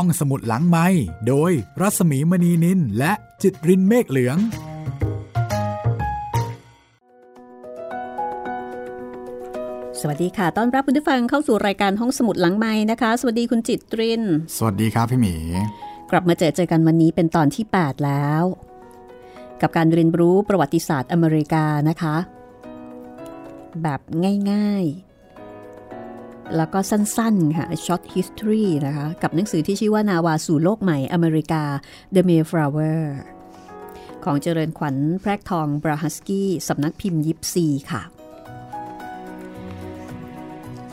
ห้องสมุดหลังไม้โดยรัสมีมณีนินและจิตรินเมฆเหลือง สวัสดีค่ะ ต้อนรับคุณผู้ฟังเข้าสู่รายการห้องสมุดหลังไม้นะคะ สวัสดีคุณจิตริน สวัสดีครับพี่หมี กลับมาเจอเจอกันวันนี้เป็นตอนที่ 8 แล้ว กับการเรียนรู้ประวัติศาสตร์อเมริกานะคะ แบบง่ายๆ แล้วก็สั้นๆค่ะ short history นะคะ กับหนังสือที่ชื่อว่านาวาสู่โลกใหม่อเมริกา The Mayflower ของเจริญขวัญแพรกทองบราฮัสกี้สำนักพิมพ์ยิปซีค่ะ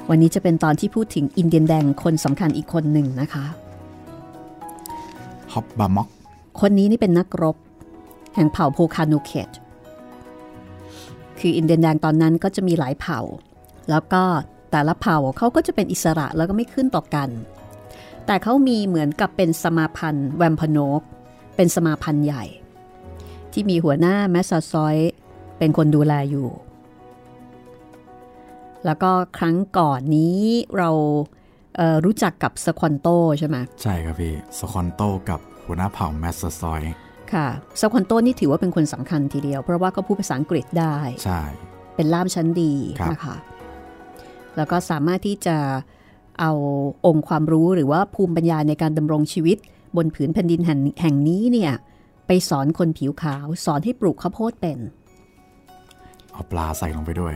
วันนี้จะเป็นตอนที่พูดถึงอินเดียนแดงคนสำคัญอีกคนหนึ่งนะคะฮอบบาม็อกคนนี้นี่เป็นนักรบ แห่งเผ่าโพคานูเคตคืออินเดียนแดงตอนนั้นก็จะมีหลายเผ่า แล้วก็ แต่ละเผ่าเขาก็จะเป็นอิสระแล้วก็ไม่ขึ้นต่อกัน แต่เขามีเหมือนกับเป็นสมาพันธ์แวมพโนกเป็นสมาพันธ์ใหญ่ ที่มีหัวหน้าแมสซาซอยเป็นคนดูแลอยู่ แล้วก็ครั้งก่อนนี้เราเอ่อรู้จักกับสควอนโตใช่ไหมใช่ครับพี่สคอนโตกับหัวหน้าเผ่าแมสซาซอยค่ะสควอนโตนี่ถือว่าเป็นคนสำคัญทีเดียว เพราะว่าก็พูดภาษาอังกฤษได้ ใช่ เป็นล่ามชั้นดีครับนะคะ แล้วก็สามารถที่จะเอาองค์ความรู้หรือว่าภูมิปัญญาในการดำรงชีวิต บนผืนแผ่นดินแห่งแห่งนี้เนี่ยไปสอนคนผิวขาว สอนให้ปลูกข้าวโพดเป็นเอาปลาใส่ลงไปด้วย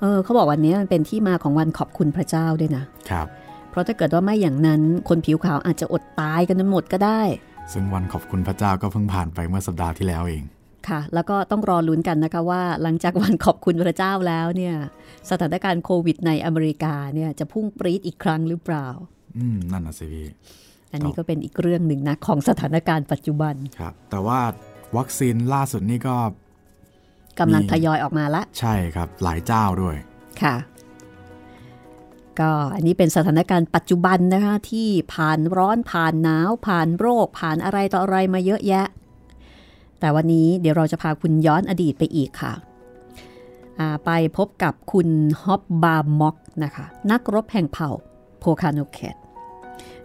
เออเขาบอกวันนี้มันเป็นที่มาของวันขอบคุณพระเจ้าด้วยนะครับ เพราะถ้าเกิดว่าไม่อย่างนั้นคนผิวขาวอาจจะอดตายกันหมดก็ได้ ซึ่งวันขอบคุณพระเจ้าก็เพิ่งผ่านไปเมื่อสัปดาห์ที่แล้วเอง ค่ะ แล้วก็ต้องรอลุ้นกันนะคะว่า หลังจากวันขอบคุณพระเจ้าแล้วเนี่ย สถานการณ์โควิดในอเมริกาเนี่ยจะพุ่งปรี๊ดอีกครั้งหรือเปล่า อืม นั่นน่ะสิพี่อันนี้ก็เป็นอีกเรื่องหนึ่งนะ ของสถานการณ์ปัจจุบัน ครับ แต่ว่าวัคซีนล่าสุดนี่ก็กำลังมีทยอยออกมาละ ใช่ครับ หลายเจ้าด้วย ค่ะ ก็อันนี้เป็นสถานการณ์ปัจจุบันนะคะที่ผ่านร้อนผ่านหนาว ผ่านโรค ผ่านอะไรต่ออะไรมาเยอะแยะ แต่วันนี้เดี๋ยวเราจะพาคุณย้อนอดีตไปอีกค่ะอ่าไปพบกับคุณฮอบบาร์ม็อกนะคะ นักรบแห่งเผ่าโพคาโนเคต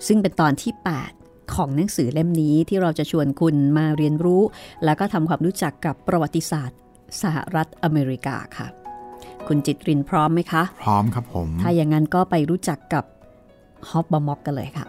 ซึ่งเป็นตอนที่ 8 ของหนังสือเล่มนี้ที่เราจะชวนคุณมาเรียนรู้ แล้วก็ทำความรู้จักกับประวัติศาสตร์ สหรัฐอเมริกาค่ะ คุณจิตรินพร้อมไหมคะ พร้อมครับผม ถ้าอย่างนั้นก็ไปรู้จักกับฮอบบาม็อกกันเลยค่ะ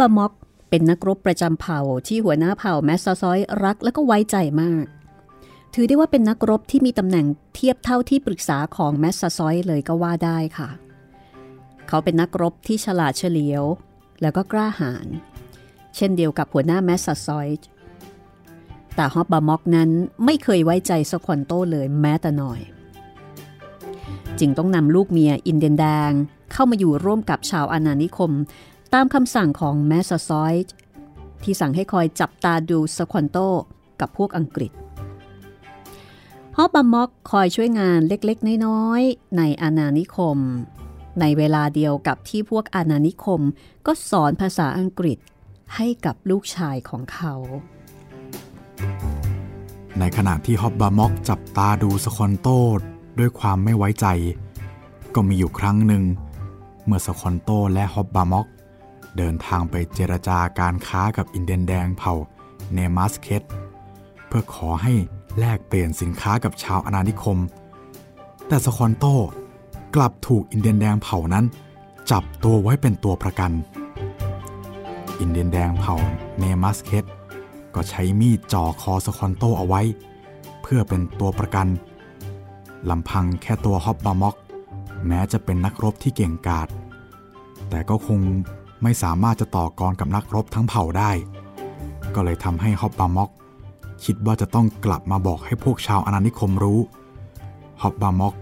บามอกเป็นนักรบประจำเผ่าที่หัวหน้าเผ่าแมสซาซอยรักและก็ไว้ใจมาก ถือได้ว่าเป็นนักรบที่มีตำแหน่งเทียบเท่าที่ปรึกษาของแมสซาซอยเลยก็ว่าได้ค่ะ เขาเป็นนักรบที่ฉลาดเฉลียว แล้วก็กล้าหาญเช่นเดียวกับหัวหน้าแมสซาซอยแต่ฮอบบามอกนั้นไม่เคยไว้ใจสควอนโตเลยแม้แต่น้อย จึงต้องนำลูกเมียอินเดียนแดงเข้ามาอยู่ร่วมกับชาวอาณานิคม ตามคำสั่งของแมสซาซอยด์ที่สั่งให้คอยจับตาดูสควอนโตกับพวกอังกฤษฮอบบาม็อกคอยช่วยงานเล็กๆ น้อยๆ ในอาณานิคม ในเวลาเดียวกับที่พวกอาณานิคมก็สอนภาษาอังกฤษให้กับลูกชายของเขา ในขณะที่ฮอบบาม็อกจับตาดูสคอนโตด้วยความไม่ไว้ใจ ก็มีอยู่ครั้งหนึ่ง เมื่อสคอนโตและฮอบบาม็อก เดินทางไปเจรจาการค้ากับอินเดียนแดงเผ่าเนมัสเคตเพื่อขอให้แลกเปลี่ยนสินค้ากับชาวอาณานิคม แต่สคอนโตกลับถูกอินเดียนแดงเผ่านั้น จับตัวไว้เป็นตัวประกัน อินเดียนแดงเผ่าเนมัสเคตก็ใช้มีดจ่อคอสคอนโตเอาไว้ เพื่อเป็นตัวประกันลำพังแค่ตัวฮอบบาม็อก แม้จะเป็นนักรบที่เก่งกาจแต่ก็คง ไม่สามารถจะต่อกรกับนักรบทั้งเผ่าได้ ก็เลยทำให้ฮอบบาม็อกคิดว่าจะต้องกลับมาบอกให้พวกชาวอาณานิคมรู้ฮอบบาม็อก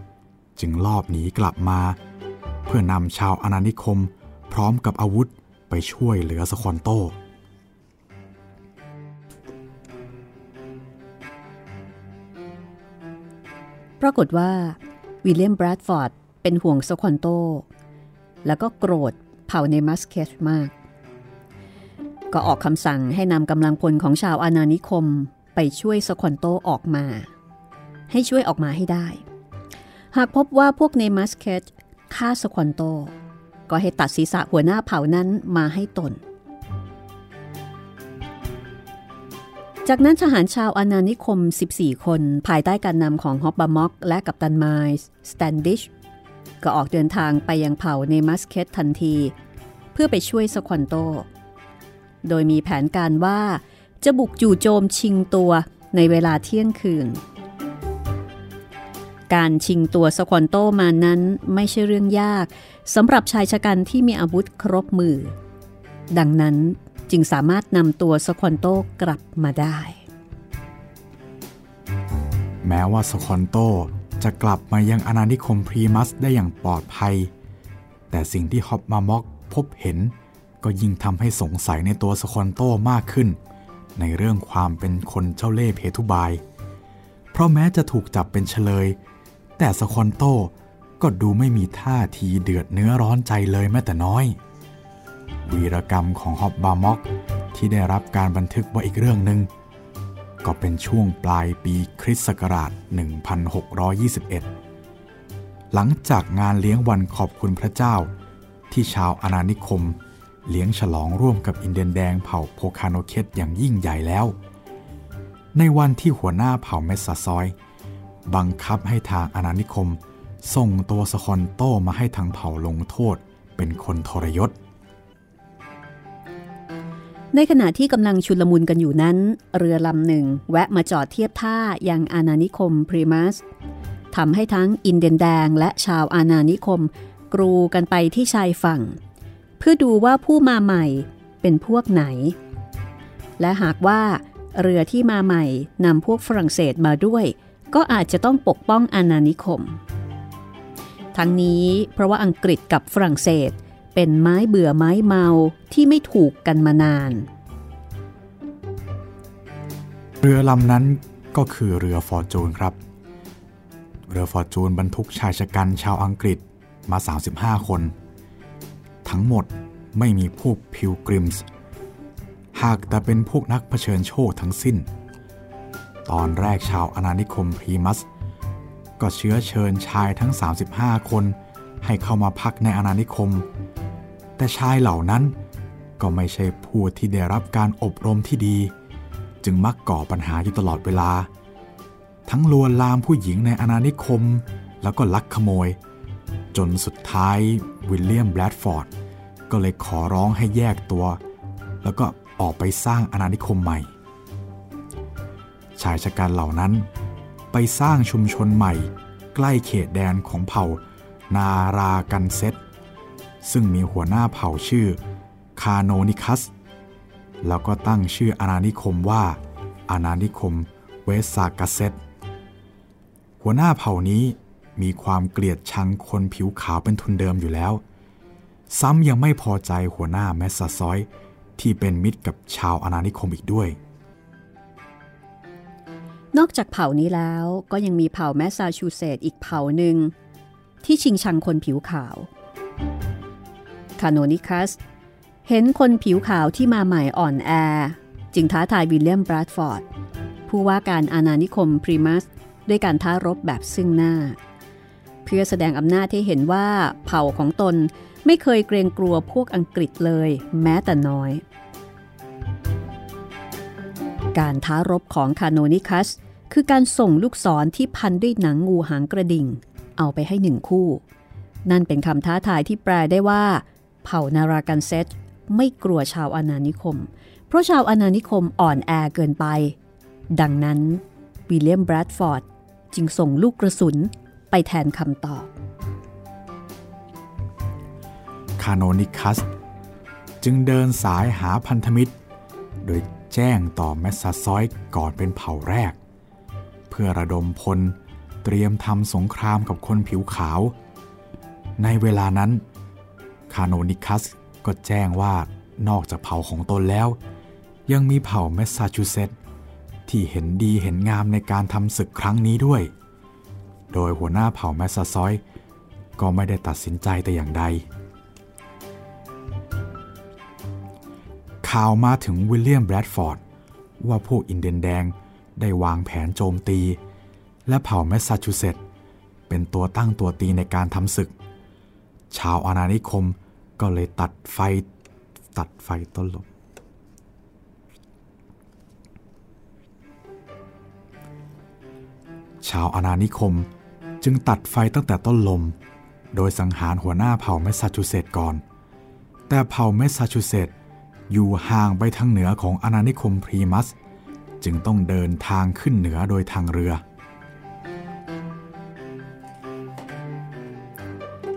จึงลอบหนีกลับมา เพื่อนำชาวอาณานิคมพร้อมกับอาวุธไปช่วยเหลือสคอนโต ปรากฏว่า วิลเลียมแบรดฟอร์ดเป็นห่วงสคอนโต แล้วก็โกรธ เผ่าเนมัสเคตมาก ก็ออกคำสั่งให้นำกำลังพลของชาวอาณานิคมไปช่วยสควอนโตออกมา ให้ช่วยออกมาให้ได้ หากพบว่าพวกเนมัสเคตฆ่าสควอนโต ก็ให้ตัดศีรษะหัวหน้าเผ่านั้นมาให้ตน จากนั้นทหารชาวอาณานิคม 14 คนภายใต้การนำของฮอบบามอกและกัปตันไมลส์สแตนดิช ก็ออกเดินทางไปยังเผ่าเนมัสเคตทันที เพื่อไปช่วยสควันโต โดยมีแผนการว่าจะบุกจู่โจมชิงตัวในเวลาเที่ยงคืน การชิงตัวสควันโตมานั้นไม่ใช่เรื่องยากสำหรับชายฉกรรจ์ที่มีอาวุธครบมือ ดังนั้นจึงสามารถนำตัวสควอนโตกลับมาได้ แม้ว่าสควอนโต จะกลับมายังอาณานิคมพลีมัธได้อย่างปลอดภัย แต่สิ่งที่ฮอบบามอกพบเห็น ก็ยิ่งทำให้สงสัยในตัวสควอนโตมากขึ้น ในเรื่องความเป็นคนเจ้าเล่ห์เพทุบาย เพราะแม้จะถูกจับเป็นเชลย แต่สควอนโตก็ดูไม่มีท่าทีเดือดเนื้อร้อนใจเลยแม้แต่น้อย วีรกรรมของฮอบบามอกที่ได้รับการบันทึกไว้อีกเรื่องหนึ่ง ก็เป็นช่วงปลายปีคริสต์ศักราช 1621 หลังจากงานเลี้ยงวันขอบคุณพระเจ้า ที่ชาวอาณานิคม เลี้ยงฉลองร่วมกับอินเดียนแดงเผ่าโพคาโนเคตอย่างยิ่งใหญ่แล้ว ในวันที่หัวหน้าเผ่าแมสซาซอย บังคับให้ทางอาณานิคม ส่งตัวสคอนโตมาให้ทางเผ่าลงโทษเป็นคนทรยศ ในขณะที่กำลังชุลมุนกันอยู่นั้น เรือลำหนึ่งแวะมาจอดเทียบท่ายังอาณานิคมพรีมัสทำให้ทั้งอินเดียนแดงและชาวอาณานิคม กรูกันไปที่ชายฝั่ง เพื่อดูว่าผู้มาใหม่เป็นพวกไหน และหากว่า เรือที่มาใหม่นำพวกฝรั่งเศสมาด้วย ก็อาจจะต้องปกป้องอาณานิคม ทั้งนี้เพราะว่าอังกฤษกับฝรั่งเศส เป็นไม้เบื่อไม้เมาที่ไม่ถูกกันมานาน เรือลำนั้นก็คือเรือฟอร์จูนครับ เรือฟอร์จูนบรรทุกชายชะกันชาวอังกฤษมา 35 คน ทั้งหมดไม่มีพวกพิวกริมส์หากแต่เป็นพวกนักเผชิญโชคทั้งสิ้น ตอนแรกชาวอาณานิคมพรีมัส ก็เชื้อเชิญชายทั้ง 35 คนให้เข้ามาพักในอาณานิคม แต่ชายเหล่านั้นก็ไม่ใช่ผู้ที่ได้รับการอบรมที่ดี จึงมักก่อปัญหาอยู่ตลอดเวลา ทั้งลวนลามผู้หญิงในอาณานิคม แล้วก็ลักขโมย จนสุดท้ายวิลเลียมแบลดฟอร์ดก็เลยขอร้องให้แยกตัว แล้วก็ออกไปสร้างอาณานิคมใหม่ ชายชะกันเหล่านั้น ไปสร้างชุมชนใหม่ ใกล้เขตแดนของเผ่า นารากันเซต ซึ่งมีหัวหน้าเผ่าชื่อคาโนนิคัส แล้วก็ตั้งชื่ออาณานิคมว่า อาณานิคมเวสซากาเซตหัวหน้าเผ่านี้มีความเกลียดชังคนผิวขาวเป็นทุนเดิมอยู่แล้ว ซ้ำยังไม่พอใจหัวหน้าแมสซาซอยที่เป็นมิตรกับชาวอาณานิคมอีกด้วย นอกจากเผ่านี้แล้วก็ยังมีเผ่าแมสซาชูเซตส์อีกเผ่าหนึ่งที่ชิงชังคนผิวขาว คาโนนิคัส เห็นคนผิวขาวที่มาใหม่อ่อนแอ จึงท้าทายวิลเลียมแบรดฟอร์ด ผู้ว่าการอาณานิคมพรีมัส ด้วยการท้ารบแบบซึ่งหน้า เพื่อแสดงอำนาจให้เห็นว่าเผ่าของตนไม่เคยเกรงกลัวพวกอังกฤษเลยแม้แต่น้อย การท้ารบของคาโนนิคัส คือการส่งลูกศรที่พันด้วยหนังงูหางกระดิ่ง เอาไปให้หนึ่งคู่ นั่นเป็นคำท้าทายที่แปลได้ว่า เผ่านารากันเซตไม่กลัวชาวอาณานิคม เพราะชาวอาณานิคมอ่อนแอเกินไป ดังนั้นวิลเลียมแบรดฟอร์ดจึงส่งลูกกระสุนไปแทนคำตอบ คาโนนิคัส จึงเดินสายหาพันธมิตร โดยแจ้งต่อแมสซาซอยก่อนเป็นเผ่าแรก เพื่อระดมพลเตรียมทำสงครามกับคนผิวขาว ในเวลานั้น คาโนนิคัสก็แจ้งว่านอกจากเผ่าของตนแล้ว ยังมีเผ่าแมสซาชูเซตส์ที่เห็นดีเห็นงามในการทำศึกครั้งนี้ด้วย โดยหัวหน้าเผ่าแมสซาซอย ก็ไม่ได้ตัดสินใจแต่อย่างใด ข่าวมาถึงวิลเลียมแบรดฟอร์ดว่าพวกอินเดียนแดงได้วางแผนโจมตี และเผ่าแมสซาชูเซตส์เป็นตัวตั้งตัวตีในการทำศึก ชาวอาณานิคม ก็เลยตัดไฟตัดไฟต้นลม ชาวอาณานิคมจึงตัดไฟตั้งแต่ต้นลม โดยสังหารหัวหน้าเผ่าแมสซาชูเซตส์ก่อน แต่เผ่าแมสซาชูเซตส์อยู่ห่างไปทางเหนือของอาณานิคมพลีมัธ จึงต้องเดินทางขึ้นเหนือโดยทางเรือ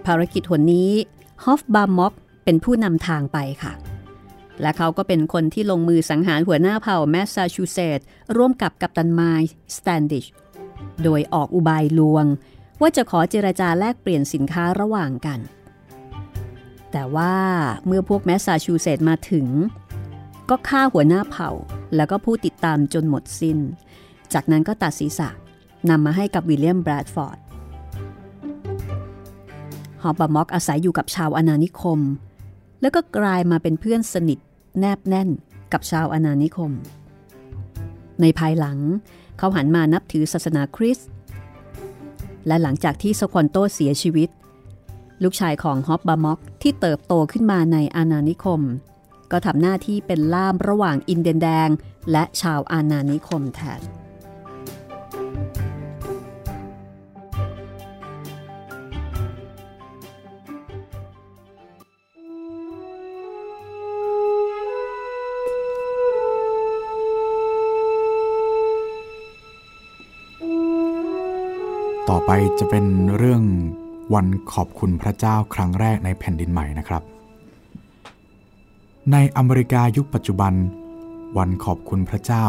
ภารกิจหนนี้ ฮอฟบาร์ม็อกเป็นผู้นำทางไปค่ะ และเขาก็เป็นคนที่ลงมือสังหารหัวหน้าเผ่าแมสซาชูเซตส์ร่วมกับกัปตันไมล์สแตนดิช โดยออกอุบายลวง ว่าจะขอเจรจาแลกเปลี่ยนสินค้าระหว่างกัน แต่ว่าเมื่อพวกแมสซาชูเซตส์มาถึง ก็ฆ่าหัวหน้าเผ่าแล้วก็ผู้ติดตามจนหมดสิ้น จากนั้นก็ตัดศีรษะนำมาให้กับวิลเลียมแบรดฟอร์ด ฮอบบามอกอาศัยอยู่กับชาวอาณานิคม แล้วก็กลายมาเป็นเพื่อนสนิทแนบแน่นกับชาวอาณานิคม ในภายหลังเขาหันมานับถือศาสนาคริสต์และหลังจากที่สควอนโตเสียชีวิต ลูกชายของฮอบบามอกที่เติบโตขึ้นมาในอาณานิคม ก็ทำหน้าที่เป็นล่ามระหว่างอินเดียนแดง และชาวอาณานิคมแทน ต่อไปจะเป็นเรื่องวันขอบคุณพระเจ้าครั้งแรกในแผ่นดินใหม่นะครับ ในอเมริกายุคปัจจุบัน วันขอบคุณพระเจ้า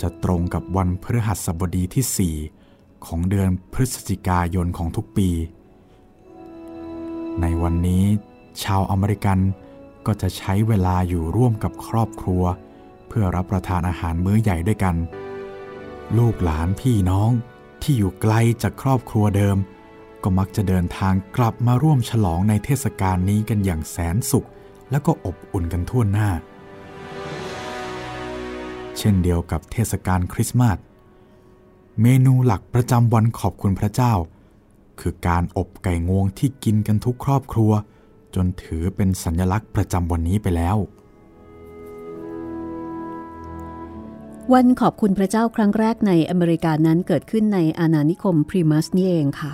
จะตรงกับวันพฤหัสบดีที่ 4 ของเดือนพฤศจิกายนของทุกปี ในวันนี้ชาวอเมริกันก็จะใช้เวลาอยู่ร่วมกับครอบครัว เพื่อรับประทานอาหารมื้อใหญ่ด้วยกัน ลูกหลานพี่น้อง ที่อยู่ไกลจากครอบครัวเดิม ก็มักจะเดินทางกลับมาร่วมฉลองในเทศกาลนี้กันอย่างแสนสุข และก็อบอุ่นกันทั่วหน้า เช่นเดียวกับเทศกาลคริสต์มาสเมนูหลักประจำวันขอบคุณพระเจ้า คือการอบไก่งวงที่กินกันทุกครอบครัว จนถือเป็นสัญลักษณ์ประจำวันนี้ไปแล้ว วันขอบคุณพระเจ้าครั้งแรกในอเมริกานั้นเกิดขึ้นในอาณานิคมพรีมัสนี่เองค่ะ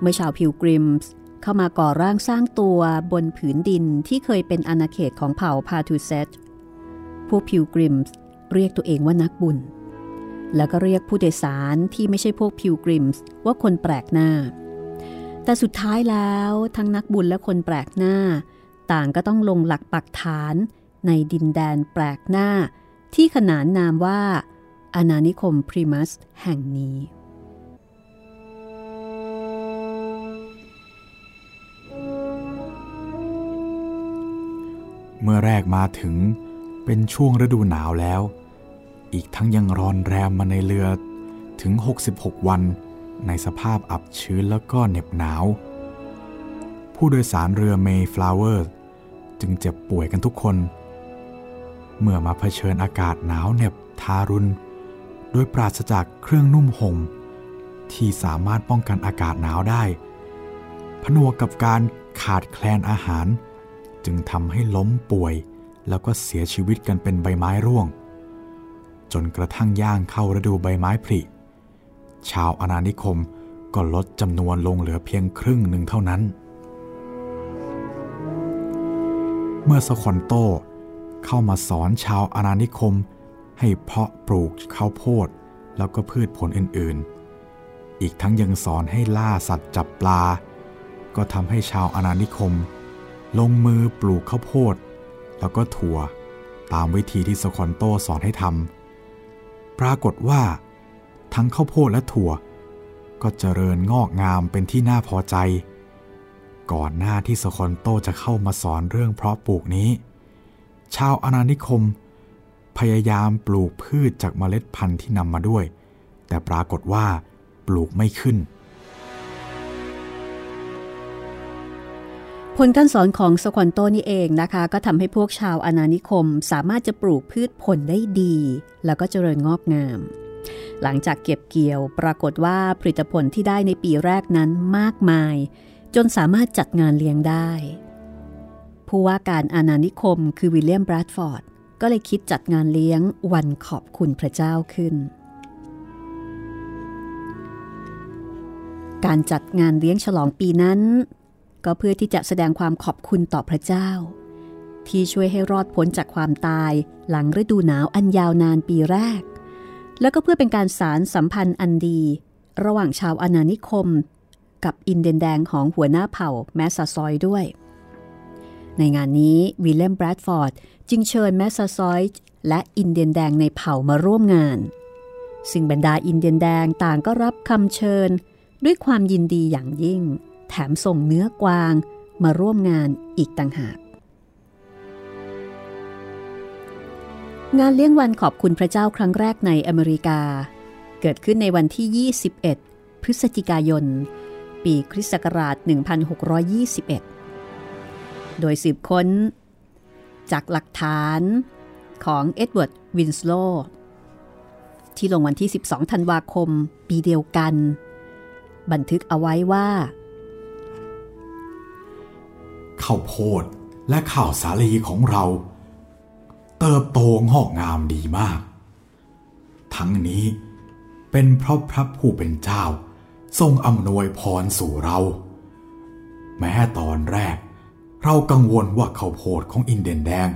เมื่อชาวพิวกริมส์เข้ามาก่อร่างสร้างตัวบนผืนดินที่เคยเป็นอาณาเขตของเผ่าพาทูเซตพวกพิวกริมส์เรียกตัวเองว่านักบุญ แล้วก็เรียกผู้โดยสารที่ไม่ใช่พวกพิวกริมส์ว่าคนแปลกหน้า แต่สุดท้ายแล้วทั้งนักบุญและคนแปลกหน้า ต่างก็ต้องลงหลักปักฐานในดินแดนแปลกหน้า ที่ขนานนามว่าอาณานิคมพรีมัสแห่งนี้ เมื่อแรกมาถึงเป็นช่วงฤดูหนาวแล้ว อีกทั้งยังร้อนแรมมาในเรือถึง 66 วันในสภาพอับชื้นแล้วก็เหน็บหนาว ผู้โดยสารเรือเมย์ฟลาวเวอร์จึงเจ็บป่วยกันทุกคนเเมื่อมาเผชิญอากาศหนาวเหน็บทารุณ โดยปราศจากเครื่องนุ่งห่มที่สามารถป้องกันอากาศหนาวได้ ผนวกกับการขาดแคลนอาหาร จึงทำให้ล้มป่วย แล้วก็เสียชีวิตกันเป็นใบไม้ร่วง จนกระทั่งย่างเข้าฤดูใบไม้ผลิชาวอาณานิคมก็ลดจำนวนลงเหลือเพียงครึ่งหนึ่งเท่านั้น เมื่อสคอนโต เข้ามาสอนชาวอาณานิคม ให้เพาะปลูกข้าวโพดแล้วก็พืชผลอื่นๆ อีกทั้งยังสอนให้ล่าสัตว์จับปลา ก็ทำให้ชาวอาณานิคม ลงมือปลูกข้าวโพด แล้วก็ถั่ว ตามวิธีที่สคอนโตสอนให้ทำปรากฏว่า ทั้งข้าวโพดและถั่ว ก็เจริญงอกงามเป็นที่น่าพอใจ ก่อนหน้าที่สคอนโตจะเข้ามาสอนเรื่องเพาะปลูกนี้ ชาวอาณานิคม พยายามปลูกพืชจากเมล็ดพันธุ์ที่นำมาด้วย แต่ปรากฏว่าปลูกไม่ขึ้น ผลการสอนของสควอนโตนี่เองนะคะ ก็ทำให้พวกชาวอาณานิคมสามารถจะปลูกพืชผลได้ดี แล้วก็เจริญงอกงาม หลังจากเก็บเกี่ยว ปรากฏว่าผลิตผลที่ได้ในปีแรกนั้นมากมาย จนสามารถจัดงานเลี้ยงได้ ผู้ว่าการอาณานิคมคือวิลเลียมบรัดฟอร์ด ก็เลยคิดจัดงานเลี้ยงวันขอบคุณพระเจ้าขึ้น การจัดงานเลี้ยงฉลองปีนั้น ก็เพื่อที่จะแสดงความขอบคุณต่อพระเจ้า ที่ช่วยให้รอดพ้นจากความตายหลังฤดูหนาวอันยาวนานปีแรก แล้วก็เพื่อเป็นการสานสัมพันธ์อันดี ระหว่างชาวอาณานิคม กับอินเดียนแดงของหัวหน้าเผ่าแมสซาซอยด้วย ในงานนี้วิลเลียมแบรดฟอร์ดจึงเชิญแมสซาซอยและอินเดียนแดงในเผ่ามาร่วมงาน ซึ่งบรรดาอินเดียนแดงต่างก็รับคำเชิญ ด้วยความยินดีอย่างยิ่ง แถมส่งเนื้อกวางมาร่วมงานอีกต่างหาก งานเลี้ยงวันขอบคุณพระเจ้าครั้งแรกในอเมริกา เกิดขึ้นในวันที่ 21 พฤศจิกายน ปีคริสต์ศักราช 1621 โดยสืบค้น จากหลักฐานของเอ็ดเวิร์ดวินสโลว์ที่ลงวันที่ 12 ธันวาคม ปีเดียวกัน บันทึกเอาไว้ว่าข้าวโพดและข้าวสาลีของเรา เติบโตงอกงามดีมาก ทั้งนี้เป็นเพราะพระผู้เป็นเจ้า ทรงอำนวยพรสู่เรา แม้ตอนแรก เรากังวลว่าข้าวโพดของอินเดียนแดง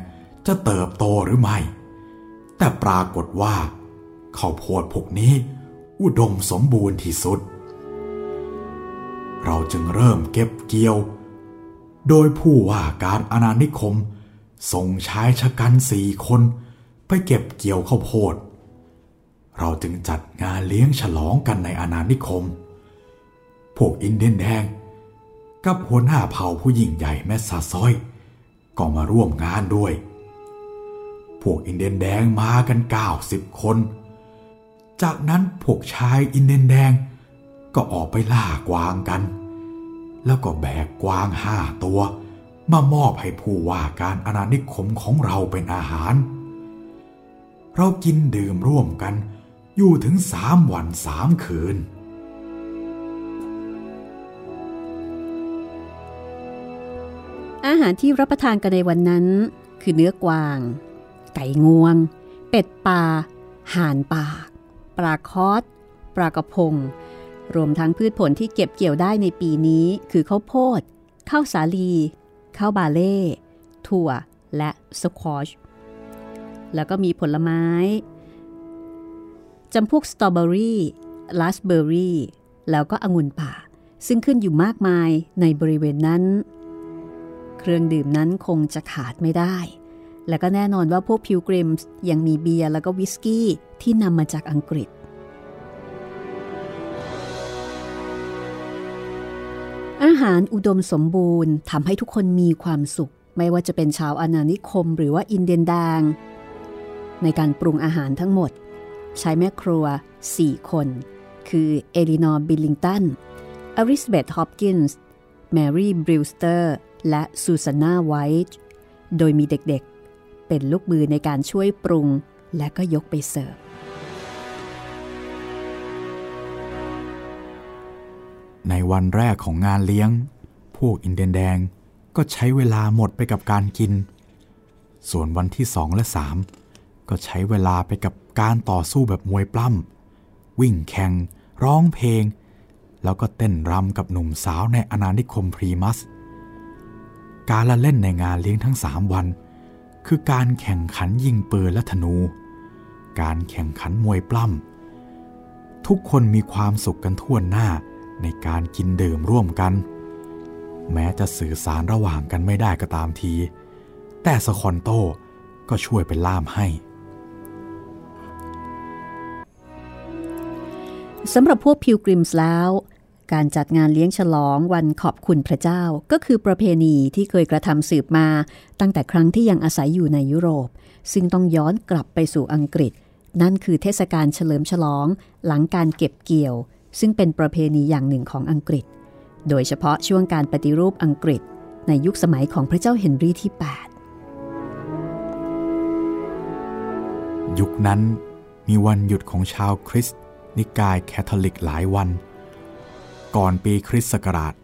จะเติบโตหรือไม่ แต่ปรากฏว่าข้าวโพดพวกนี้อุดมสมบูรณ์ที่สุด เราจึงเริ่มเก็บเกี่ยว โดยผู้ว่าการอาณานิคม ส่งชายชะกันสี่คน ไปเก็บเกี่ยวข้าวโพด เราจึงจัดงานเลี้ยงฉลองกันในอาณานิคม พวกอินเดียนแดง กับหัวหน้าเผ่าผู้ยิ่งใหญ่แมสซาซอย ก็มาร่วมงานด้วย พวกอินเดียนแดงมากันเก้าสิบคน จากนั้นพวกชายอินเดียนแดงก็ออกไปล่ากวางกัน แล้วก็แบกกวางห้าตัว มามอบให้ผู้ว่าการอาณานิคมของเราเป็นอาหาร เรากินดื่มร่วมกันอยู่ถึงสามวันสามคืน อาหารที่รับประทานกันในวันนั้น คือเนื้อกวาง ไก่งวง เป็ดป่าห่านป่า ปลาคอสปลากระพง รวมทั้งพืชผลที่เก็บเกี่ยวได้ในปีนี้ คือข้าวโพดข้าวสาลีข้าวบาเล่ ถั่ว และสควอช แล้วก็มีผลไม้จำพวกสตรอเบอรี่ลาสเบอร์รี่ แล้วก็องุ่นป่า ซึ่งขึ้นอยู่มากมายในบริเวณนั้น เครื่องดื่มนั้นคงจะขาดไม่ได้ และก็แน่นอนว่าพวกพิวกริมส์ยังมีเบียร์แล้วก็วิสกี้ที่นำมาจากอังกฤษ อาหารอุดมสมบูรณ์ทำให้ทุกคนมีความสุข ไม่ว่าจะเป็นชาวอาณานิคมหรือว่าอินเดียนแดง ในการปรุงอาหารทั้งหมด ใช้แม่ครัว 4 คน คือเอลินอร์บิลลิงตันอลิซาเบธฮอปกินส์แมรี่บริวสเตอร์ และซูซาน่าไวท์โดยมีเด็กๆ เป็นลูกมือในการช่วยปรุงและก็ยกไปเสิร์ฟ ในวันแรกของงานเลี้ยง พวกอินเดียนแดงก็ใช้เวลาหมดไปกับการกิน ส่วนวันที่สองและสามก็ใช้เวลาไปกับการต่อสู้แบบมวยปล้ำวิ่งแข่ง ร้องเพลง แล้วก็เต้นรำกับหนุ่มสาวในอาณานิคมพรีมัส การละเล่นในงานเลี้ยงทั้งสามวัน คือการแข่งขันยิงปืนและธนู การแข่งขันมวยปล้ำทุกคนมีความสุขกันทั่วหน้าในการกินดื่มร่วมกัน แม้จะสื่อสารระหว่างกันไม่ได้ก็ตามที แต่สคอนโตก็ช่วยเป็นล่ามให้สำหรับพวกพิวกริมส์แล้ว การจัดงานเลี้ยงฉลองวันขอบคุณพระเจ้า ก็คือประเพณีที่เคยกระทำสืบมา ตั้งแต่ครั้งที่ยังอาศัยอยู่ในยุโรป ซึ่งต้องย้อนกลับไปสู่อังกฤษ นั่นคือเทศกาลเฉลิมฉลอง หลังการเก็บเกี่ยว ซึ่งเป็นประเพณีอย่างหนึ่งของอังกฤษ โดยเฉพาะช่วงการปฏิรูปอังกฤษ ในยุคสมัยของพระเจ้าเฮนรีที่ 8 ยุคนั้นมีวันหยุดของชาวคริสต์นิกายแคทอลิกหลายวัน ก่อนปีคริสต์ศักราช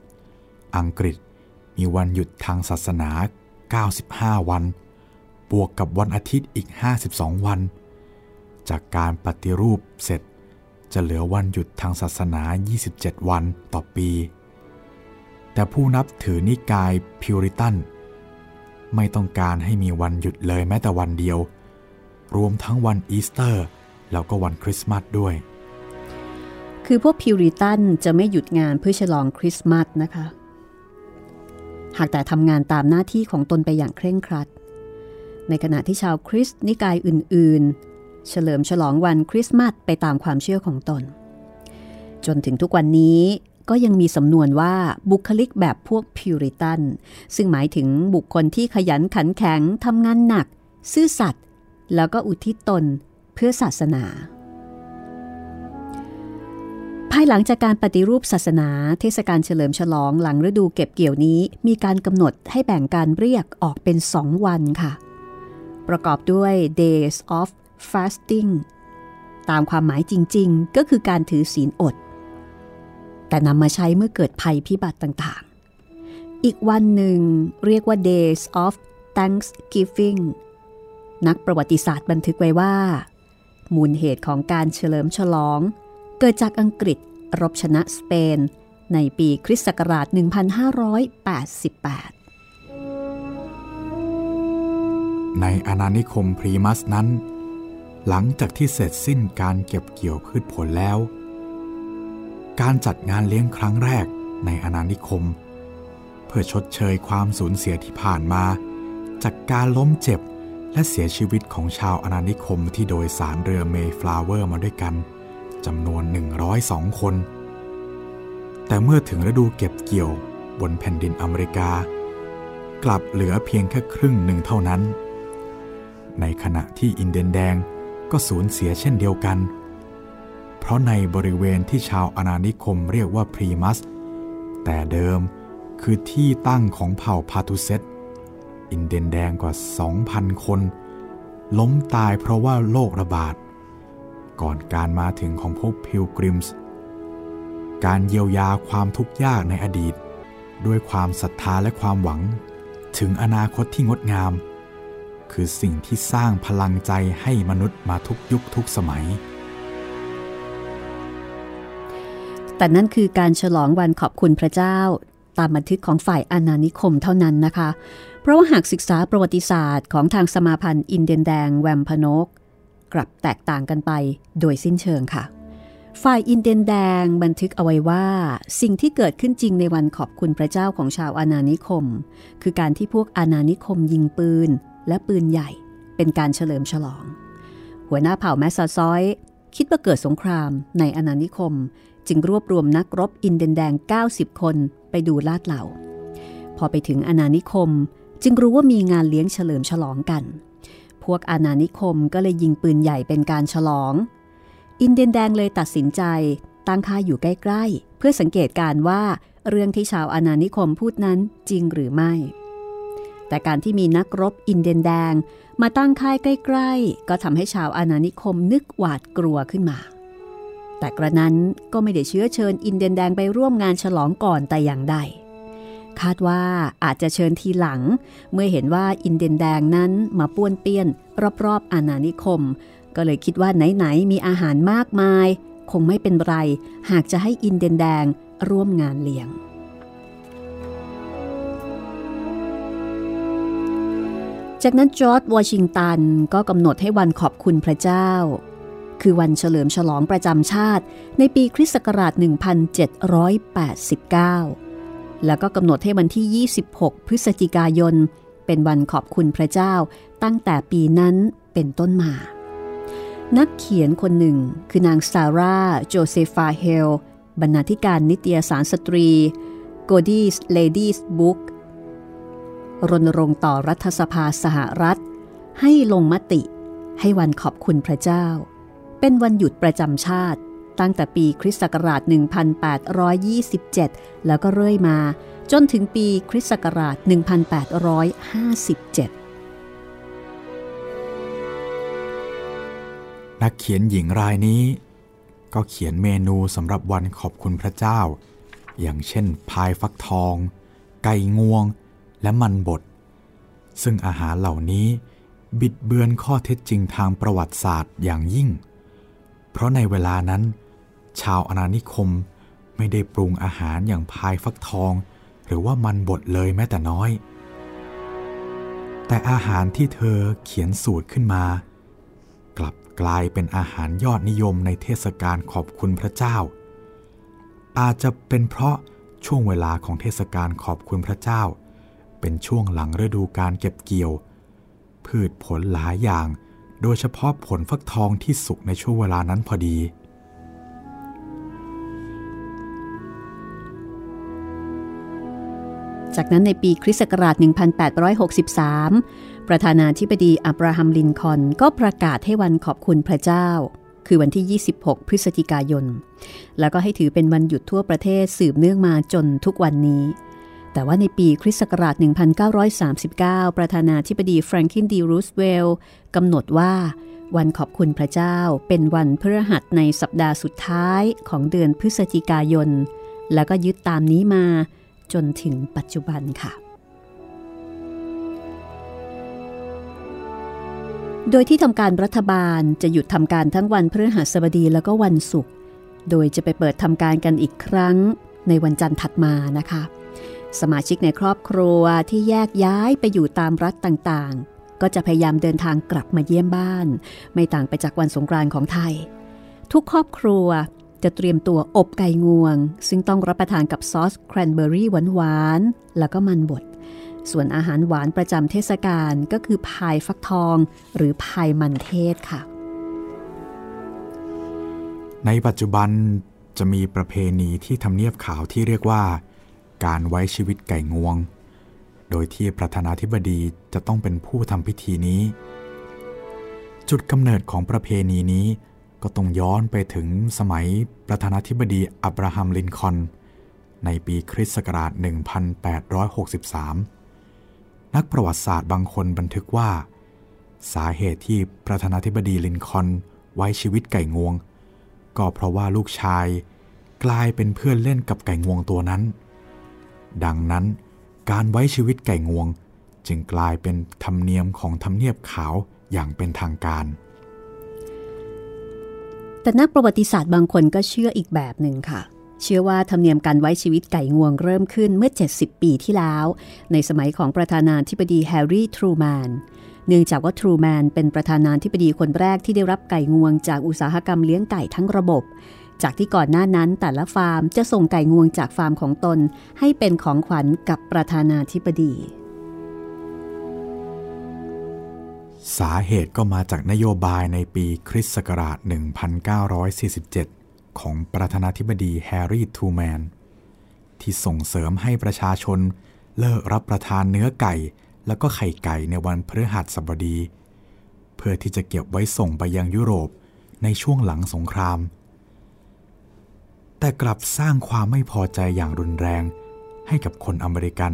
1536 อังกฤษมีวันหยุดทางศาสนา 95 วัน บวกกับวันอาทิตย์อีก 52 วัน จากการปฏิรูปเสร็จ จะเหลือวันหยุดทางศาสนา 27 วันต่อปี แต่ผู้นับถือนิกายพิวริตันไม่ต้องการให้มีวันหยุดเลยแม้แต่วันเดียว รวมทั้งวันอีสเตอร์ แล้วก็วันคริสต์มาสด้วย คือพวกพิวริตันจะไม่หยุดงานเพื่อฉลองคริสต์มาสนะคะ หากแต่ทำงานตามหน้าที่ของตนไปอย่างเคร่งครัด ในขณะที่ชาวคริสต์นิกายอื่น ๆ เฉลิมฉลองวันคริสต์มาสไปตามความเชื่อของตน จนถึงทุกวันนี้ก็ยังมีสำนวนว่าบุคลิกแบบพวกพิวริตัน ซึ่งหมายถึงบุคคลที่ขยันขันแข็งทำงานหนัก ซื่อสัตย์แล้วก็อุทิศตนเพื่อศาสนา ภายหลังจากการปฏิรูปศาสนา เทศกาลเฉลิมฉลองหลังฤดูเก็บเกี่ยวนี้ มีการกำหนดให้แบ่งการเรียกออกเป็นสองวันค่ะ ประกอบด้วย days of fasting ตามความหมายจริง ๆ ก็คือการถือศีลอด แต่นำมาใช้เมื่อเกิดภัยพิบัติต่างๆ อีกวันหนึ่งเรียกว่า days of thanksgiving นักประวัติศาสตร์บันทึกไว้ว่า มูลเหตุของการเฉลิมฉลอง เกิดจากอังกฤษรบชนะสเปน ในปีคริสต์ศักราช 1588 ในอาณานิคมพลีมัธนั้น หลังจากที่เสร็จสิ้นการเก็บเกี่ยวพืชผลแล้ว การจัดงานเลี้ยงครั้งแรกในอาณานิคม เพื่อชดเชยความสูญเสียที่ผ่านมา จากการล้มเจ็บและเสียชีวิตของชาวอาณานิคมที่โดยสารเรือเมย์ฟลาวเวอร์มาด้วยกัน จำนวน 102 คน แต่เมื่อถึงฤดูเก็บเกี่ยวบนแผ่นดินอเมริกา กลับเหลือเพียงแค่ครึ่งหนึ่งเท่านั้น ในขณะที่อินเดียนแดงก็สูญเสียเช่นเดียวกัน เพราะในบริเวณที่ชาวอาณานิคมเรียกว่าพรีมัส แต่เดิมคือที่ตั้งของเผ่าพาทุเซตอินเดียนแดงกว่า 2,000 คน ล้มตายเพราะว่าโรคระบาด ก่อนการมาถึงของพวกพิลกริมส์การเยียวยาความทุกข์ยากในอดีต ด้วยความศรัทธาและความหวัง ถึงอนาคตที่งดงาม คือสิ่งที่สร้างพลังใจให้มนุษย์มาทุกยุคทุกสมัย แต่นั่นคือการฉลองวันขอบคุณพระเจ้า ตามบันทึกของฝ่ายอาณานิคมเท่านั้นนะคะ เพราะว่าหากศึกษาประวัติศาสตร์ของทางสมาพันธ์อินเดียนแดงแวมพนก กลับแตกต่างกันไปโดยสิ้นเชิงค่ะ ฝ่ายอินเดียนแดงบันทึกเอาไว้ว่า สิ่งที่เกิดขึ้นจริงในวันขอบคุณพระเจ้าของชาวอาณานิคม คือการที่พวกอาณานิคมยิงปืนและปืนใหญ่ เป็นการเฉลิมฉลอง หัวหน้าเผ่าแมสซาซอยคิดว่าเกิดสงครามในอาณานิคม จึงรวบรวมนักรบอินเดียนแดง 90 คนไปดูลาดเหล่า พอไปถึงอาณานิคม จึงรู้ว่ามีงานเลี้ยงเฉลิมฉลองกัน พวกอาณานิคมก็เลยยิงปืนใหญ่เป็นการฉลอง อินเดียนแดงเลยตัดสินใจตั้งค่ายอยู่ใกล้ๆ เพื่อสังเกตการว่าเรื่องที่ชาวอาณานิคมพูดนั้นจริงหรือไม่ แต่การที่มีนักรบอินเดียนแดงมาตั้งค่ายใกล้ๆ ก็ทำให้ชาวอาณานิคมนึกหวาดกลัวขึ้นมา แต่กระนั้นก็ไม่ได้เชื้อเชิญอินเดียนแดงไปร่วมงานฉลองก่อนแต่อย่างใด คาดว่าอาจจะเชิญทีหลัง เมื่อเห็นว่าอินเดียนแดงนั้นมาป้วนเปี้ยน รอบๆอาณานิคม ก็เลยคิดว่าไหนๆมีอาหารมากมาย คงไม่เป็นไร หากจะให้อินเดียนแดงร่วมงานเลี้ยง จากนั้นจอร์จวอชิงตันก็กำหนดให้วันขอบคุณพระเจ้า คือวันเฉลิมฉลองประจำชาติในปีคริสต์ศักราช 1789 แล้วก็กำหนดให้วันที่ 26 พฤศจิกายน เป็นวันขอบคุณพระเจ้า ตั้งแต่ปีนั้นเป็นต้นมา นักเขียนคนหนึ่งคือนางซาร่า โจเซฟาเฮล บรรณาธิการนิตยสารสตรี g o d i e s Ladies Book รณรงค์ต่อรัฐสภาสหรัฐ ให้ลงมติ ให้วันขอบคุณพระเจ้า เป็นวันหยุดประจำชาติ ตั้งแต่ปีคริสต์ศักราช 1827 แล้วก็เรื่อยมา จนถึงปีคริสต์ศักราช 1857 นักเขียนหญิงรายนี้ ก็เขียนเมนูสำหรับวันขอบคุณพระเจ้า อย่างเช่นพายฟักทอง ไก่งวง และมันบด ซึ่งอาหารเหล่านี้บิดเบือนข้อเท็จจริงทางประวัติศาสตร์อย่างยิ่ง เพราะในเวลานั้น ชาวอาณานิคมไม่ได้ปรุงอาหารอย่างพายฟักทอง หรือว่ามันบดเลยแม้แต่น้อย แต่อาหารที่เธอเขียนสูตรขึ้นมา กลับกลายเป็นอาหารยอดนิยมในเทศกาลขอบคุณพระเจ้า อาจจะเป็นเพราะช่วงเวลาของเทศกาลขอบคุณพระเจ้า เป็นช่วงหลังฤดูการเก็บเกี่ยว พืชผลหลายอย่าง โดยเฉพาะผลฟักทองที่สุกในช่วงเวลานั้นพอดี จากนั้นในปีคริสต์ศักราช 1863 ประธานาธิบดีอับราฮัมลินคอนก็ประกาศให้วันขอบคุณพระเจ้า คือวันที่ 26 พฤศจิกายน แล้วก็ให้ถือเป็นวันหยุดทั่วประเทศสืบเนื่องมาจนทุกวันนี้ แต่ว่าในปีคริสต์ศักราช 1939 ประธานาธิบดีแฟรงคินดีรูสเวลล์กำหนดว่าวันขอบคุณพระเจ้าเป็นวันพฤหัสในสัปดาห์สุดท้ายของเดือนพฤศจิกายน แล้วก็ยึดตามนี้มา จนถึงปัจจุบันค่ะ โดยที่ทำการรัฐบาลจะหยุดทำการทั้งวันพฤหัสบดีแล้วก็วันศุกร์ โดยจะไปเปิดทำการกันอีกครั้งในวันจันทร์ถัดมานะคะ สมาชิกในครอบครัวที่แยกย้ายไปอยู่ตามรัฐต่างๆ ก็จะพยายามเดินทางกลับมาเยี่ยมบ้าน ไม่ต่างไปจากวันสงกรานต์ของไทย ทุกครอบครัว จะเตรียมตัวอบไก่งวง ซึ่งต้องรับประทานกับซอสแครนเบอรี่หวานๆ แล้วก็มันบด ส่วนอาหารหวานประจำเทศกาลก็คือพายฟักทอง หรือพายมันเทศค่ะ ในปัจจุบันจะมีประเพณีที่ทำเนียบขาวที่เรียกว่า การไว้ชีวิตไก่งวง โดยที่ประธานาธิบดีจะต้องเป็นผู้ทำพิธีนี้ จุดกำเนิดของประเพณีนี้ ก็ต้องย้อนไปถึงสมัยประธานาธิบดีอับราฮัมลินคอน ในปีคริสต์ศักราช 1863 นักประวัติศาสตร์บางคนบันทึกว่า สาเหตุที่ประธานาธิบดีลินคอนไว้ชีวิตไก่งวง ก็เพราะว่าลูกชายกลายเป็นเพื่อนเล่นกับไก่งวงตัวนั้น ดังนั้นการไว้ชีวิตไก่งวง จึงกลายเป็นธรรมเนียมของธรรมเนียบขาวอย่างเป็นทางการ แต่นักประวัติศาสตร์บางคนก็เชื่ออีกแบบหนึ่งค่ะ เชื่อว่าธรรมเนียมการไว้ชีวิตไก่งวงเริ่มขึ้นเมื่อ 70 ปีที่แล้ว ในสมัยของประธานาธิบดีแฮร์รี่ทรูแมนเนื่องจากว่าทรูแมนเป็นประธานาธิบดีคนแรกที่ได้รับไก่งวงจากอุตสาหกรรมเลี้ยงไก่ทั้งระบบ จากที่ก่อนหน้านั้นแต่ละฟาร์มจะส่งไก่งวงจากฟาร์มของตน ให้เป็นของขวัญกับประธานาธิบดี สาเหตุก็มาจากนโยบายในปีคริสต์ศักราช 1947 ของประธานาธิบดีแฮร์รี่ทูแมน ที่ส่งเสริมให้ประชาชนเลิกรับประทานเนื้อไก่ แล้วก็ไข่ไก่ในวันพฤหัสบดี เพื่อที่จะเก็บไว้ส่งไปยังยุโรปในช่วงหลังสงคราม แต่กลับสร้างความไม่พอใจอย่างรุนแรงให้กับคนอเมริกัน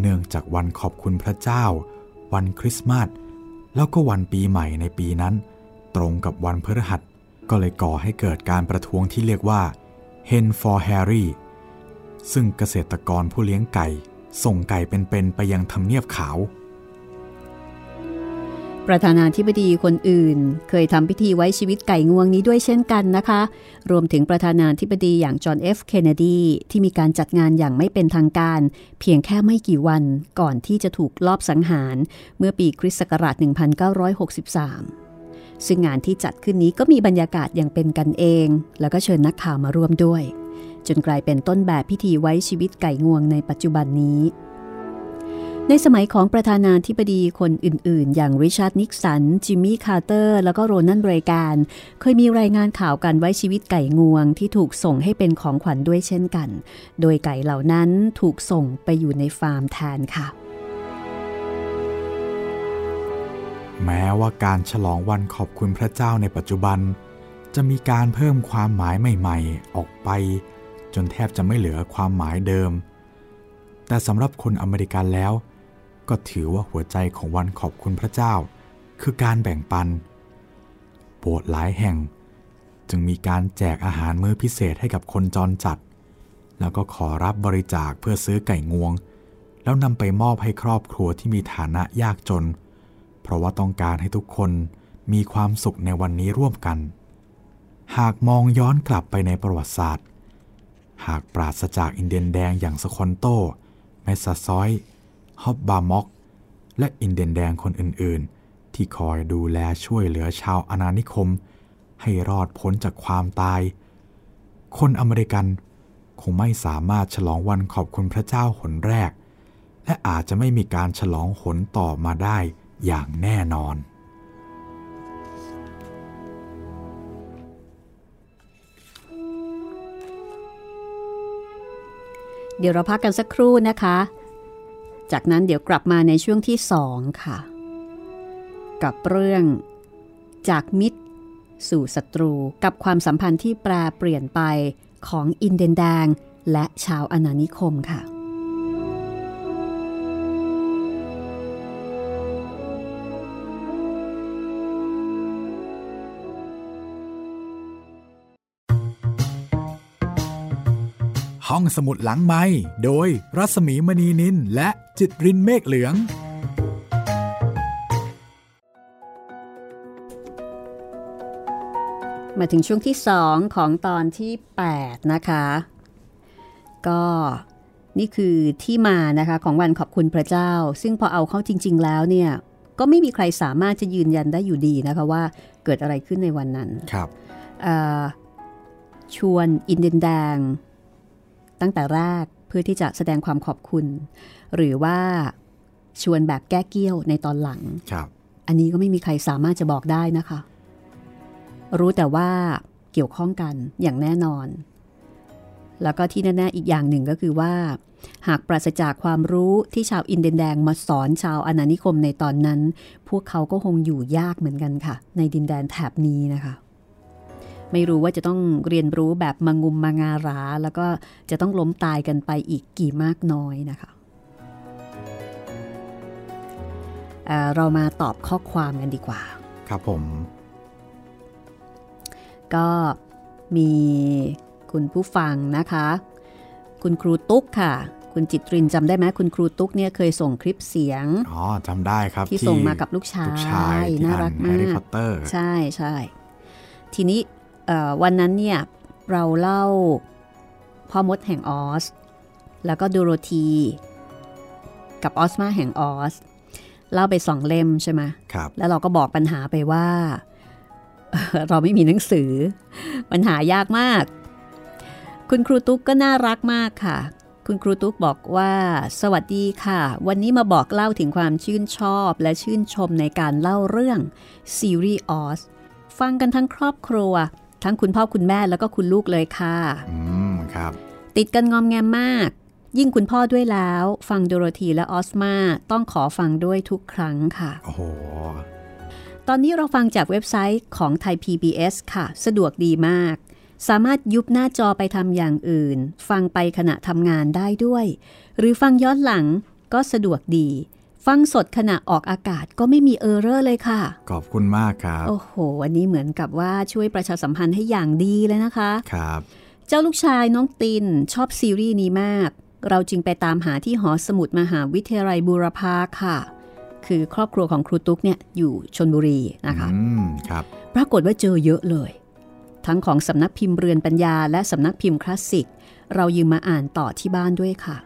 เนื่องจากวันขอบคุณพระเจ้า วันคริสต์มาสแล้วก็วันปีใหม่ในปีนั้น ตรงกับวันพฤหัส ก็เลยก่อให้เกิดการประท้วงที่เรียกว่า Hen for Harry ซึ่งเกษตรกรผู้เลี้ยงไก่ ส่งไก่เป็นๆไปยังทำเนียบขาว ประธานาธิบดีคนอื่น เคยทำพิธีไว้ชีวิตไก่งวงนี้ด้วยเช่นกันนะคะ รวมถึงประธานาธิบดีอย่างจอห์นเอฟเคนเนดีที่มีการจัดงานอย่างไม่เป็นทางการ เพียงแค่ไม่กี่วันก่อนที่จะถูกลอบสังหาร เมื่อปีคริสต์ศักราช 1963 ซึ่งงานที่จัดขึ้นนี้ก็มีบรรยากาศอย่างเป็นกันเอง แล้วก็เชิญนักข่าวมาร่วมด้วย จนกลายเป็นต้นแบบพิธีไว้ชีวิตไก่งวงในปัจจุบันนี้ ในสมัยของประธานาธิบดีคนอื่น ๆ อย่างริชาร์ดนิกสัน จิมมี่คาร์เตอร์ แล้วก็โรนัลด์เรแกนเคยมีรายงานข่าวการไว้ชีวิตไก่งวง ที่ถูกส่งให้เป็นของขวัญด้วยเช่นกัน โดยไก่เหล่านั้นถูกส่งไปอยู่ในฟาร์มแทนค่ะ แม้ว่าการฉลองวันขอบคุณพระเจ้าในปัจจุบัน จะมีการเพิ่มความหมายใหม่ ๆ ออกไป จนแทบจะไม่เหลือความหมายเดิม แต่สำหรับคนอเมริกันแล้ว ก็ถือว่าหัวใจของวันขอบคุณพระเจ้า คือการแบ่งปัน โบสถ์หลายแห่ง จึงมีการแจกอาหารมื้อพิเศษให้กับคนจรจัด แล้วก็ขอรับบริจาคเพื่อซื้อไก่งวง แล้วนำไปมอบให้ครอบครัวที่มีฐานะยากจน เพราะว่าต้องการให้ทุกคนมีความสุขในวันนี้ร่วมกัน หากมองย้อนกลับไปในประวัติศาสตร์ หากปราศจากอินเดียนแดงอย่างสคอนโตแมสซาซอย ฮอบบามอกและอินเดียนแดงคนอื่นๆ ที่คอยดูแลช่วยเหลือชาวอาณานิคม ให้รอดพ้นจากความตาย คนอเมริกันคงไม่สามารถฉลองวันขอบคุณพระเจ้าหนแรก และอาจจะไม่มีการฉลองหนต่อมาได้อย่างแน่นอน เดี๋ยวเราพักกันสักครู่นะคะ จากนั้นเดี๋ยวกลับมาในช่วงที่สองค่ะ กับเรื่อง จากมิตร สู่ศัตรูกับความสัมพันธ์ที่แปรเปลี่ยนไปของอินเดนแดง และชาวอาณานิคมค่ะ ห้องสมุดหลังไม้โดยรัสมีมณีนินและจิตรินเมฆเหลือง มาถึงช่วงที่2ของตอนที่ 8 นะคะ ก็นี่คือที่มานะคะของวันขอบคุณพระเจ้า ซึ่งพอเอาเข้าจริง ๆ แล้วเนี่ย ก็ไม่มีใครสามารถจะยืนยันได้อยู่ดีนะคะว่าเกิดอะไรขึ้นในวันนั้นครับชวนอินเดียนแดง ตั้งแต่แรกเพื่อที่จะแสดงความขอบคุณ หรือว่าชวนแบบแก้เกี้ยวในตอนหลังครับอันนี้ก็ไม่มีใครสามารถจะบอกได้นะคะ รู้แต่ว่าเกี่ยวข้องกันอย่างแน่นอน แล้วก็ที่แน่ๆอีกอย่างหนึ่งก็คือว่า หากปราศจากความรู้ที่ชาวอินเดียนแดงมาสอนชาวอาณานิคมในตอนนั้น พวกเขาก็คงอยู่ยากเหมือนกันค่ะ ในดินแดนแถบนี้นะคะ ไม่รู้ว่าจะต้องเรียนรู้แบบมางุมมางารา แล้วก็จะต้องล้มตายกันไปอีกกี่มากน้อยนะคะเอ่อเรามาตอบข้อความกันดีกว่า ครับผม ก็มีคุณผู้ฟังนะคะ คุณครูตุ๊กค่ะคุณจิตรินจำได้ไหมคุณครูตุ๊กเนี่ยเคยส่งคลิปเสียง อ๋อจำได้ครับ ที่ส่งมากับลูกชาลูกชายยที่น่าอ่ารันกแฮมาร์รี่กพอตเตอร์ ใช่ใช่ ทีนี้เอ่อ วันนั้นเนี่ยเราเล่าพ่อมดแห่งออส แล้วก็ดูโรธี กับออสมาแห่งออส เล่าไปสองเล่มใช่ไหมครับ แล้วเราก็บอกปัญหาไปว่า เราไม่มีหนังสือ ปัญหายากมาก คุณครูตุ๊กก็น่ารักมากค่ะ คุณครูตุ๊กบอกว่า สวัสดีค่ะ วันนี้มาบอกเล่าถึงความชื่นชอบและชื่นชมในการเล่าเรื่องซีรีส์ออสฟังกันทั้งครอบครัว ทั้งคุณพ่อคุณแม่แล้วก็คุณลูกเลยค่ะ อืมครับ ติดกันงอมแงมมาก ยิ่งคุณพ่อด้วยแล้ว ฟังโดโรธีและออสมาต้องขอฟังด้วยทุกครั้งค่ะ โอ้โห ตอนนี้เราฟังจากเว็บไซต์ของไทย PBS ค่ะ สะดวกดีมาก สามารถยุบหน้าจอไปทำอย่างอื่น ฟังไปขณะทำงานได้ด้วย หรือฟังย้อนหลังก็สะดวกดี ฟังสดขณะออกอากาศก็ไม่มีเออร์เรอร์เลยค่ะ ขอบคุณมากครับ โอ้โหอันนี้เหมือนกับว่าช่วยประชาสัมพันธ์ให้อย่างดีเลยนะคะ ครับ เจ้าลูกชายน้องตินชอบซีรีส์นี้มาก เราจึงไปตามหาที่หอสมุดมหาวิทยาลัยบูรพาค่ะ คือครอบครัวของครูตุ๊กเนี่ยอยู่ชนบุรีนะคะอืมครับ ปรากฏว่าเจอเยอะเลย ทั้งของสำนักพิมพ์เรือนปัญญา และสำนักพิมพ์คลาสสิก เรายืมมาอ่านต่อที่บ้านด้วยค่ะ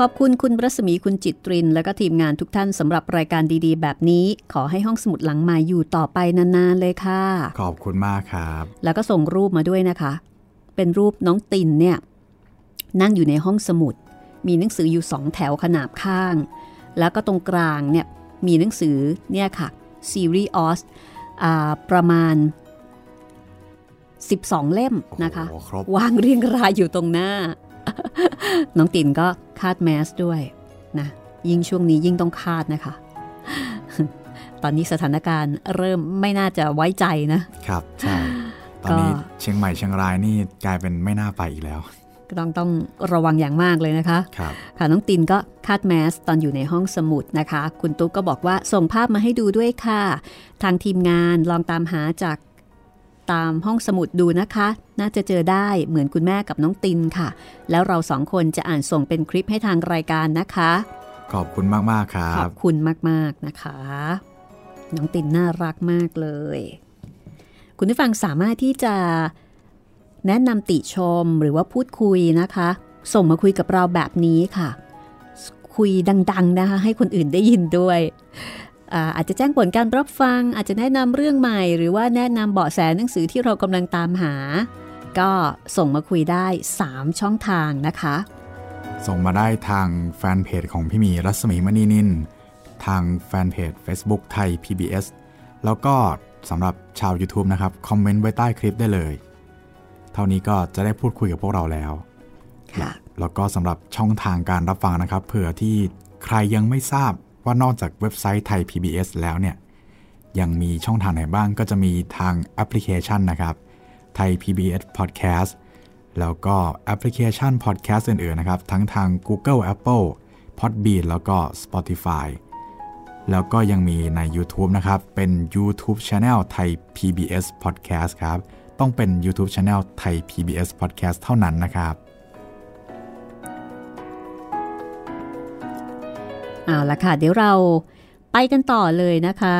ขอบคุณคุณรัศมีคุณจิตริน และก็ทีมงานทุกท่านสำหรับรายการดีๆ แบบนี้ ขอให้ห้องสมุดหลังใหม่อยู่ต่อไปนานๆเลยค่ะ ขอบคุณมากครับ แล้วก็ส่งรูปมาด้วยนะคะ เป็นรูปน้องตินเนี่ยนั่งอยู่ในห้องสมุด มีหนังสืออยู่สองแถวขนาบข้าง แล้วก็ตรงกลางเนี่ยมีหนังสือเนี่ยค่ะซีรีส์ออสประมาณ 12 เล่มนะคะ วางเรียงรายอยู่ตรงหน้า น้องตินก็คาดแมสด้วยนะยิ่งช่วงนี้ยิ่งต้องคาดนะคะ ตอนนี้สถานการณ์เริ่มไม่น่าจะไว้ใจนะ ครับใช่ตอนนี้เชียงใหม่เชียงรายนี่กลายเป็นไม่น่าไปอีกแล้วต้องต้องระวังอย่างมากเลยนะคะครับค่ะน้องตินก็คาดแมสตอนอยู่ในห้องสมุดนะคะ คุณตุ๊กก็บอกว่าส่งภาพมาให้ดูด้วยค่ะ ทางทีมงานลองตามหาจาก ตามห้องสมุดดูนะคะ น่าจะเจอได้เหมือนคุณแม่กับน้องตินค่ะ แล้วเราสองคนจะอ่านส่งเป็นคลิปให้ทางรายการนะคะ ขอบคุณมากๆครับ ขอบคุณมากๆนะคะ น้องตินน่ารักมากเลย คุณผู้ฟังสามารถที่จะแนะนำติชมหรือว่าพูดคุยนะคะ ส่งมาคุยกับเราแบบนี้ค่ะ คุยดัง ๆนะคะ ให้คนอื่นได้ยินด้วย อาจจะแจ้งผลการรับฟัง อาจจะแนะนำเรื่องใหม่ หรือว่าแนะนำเบาะแสหนังสือที่เรากำลังตามหา ก็ส่งมาคุยได้ 3 ช่องทางนะคะ ส่งมาได้ทางแฟนเพจของพี่มีรัศมีมณีนิน ทางแฟนเพจ Facebook ไทย PBS แล้วก็สำหรับชาว YouTube นะครับ คอมเมนต์ไว้ใต้คลิปได้เลย เท่านี้ก็จะได้พูดคุยกับพวกเราแล้ว แล้วก็สำหรับช่องทางการรับฟังนะครับ เผื่อที่ใครยังไม่ทราบ ว่านอกจากเว็บไซต์ไทย PBS แล้วเนี่ยยังมีช่องทางไหนบ้างก็จะมีทางแอปพลิเคชันนะครับไทย PBS Podcast แล้วก็แอปพลิเคชัน Podcast อื่นๆนะครับ ทั้งทาง Google Apple Podbean แล้วก็ Spotify แล้วก็ยังมีใน YouTube นะครับ เป็น YouTube Channel ไทย PBS Podcast ครับ ต้องเป็น YouTube Channel ไทย PBS Podcast เท่านั้นนะครับ เอาละค่ะ เดี๋ยวเราไปกันต่อเลยนะคะ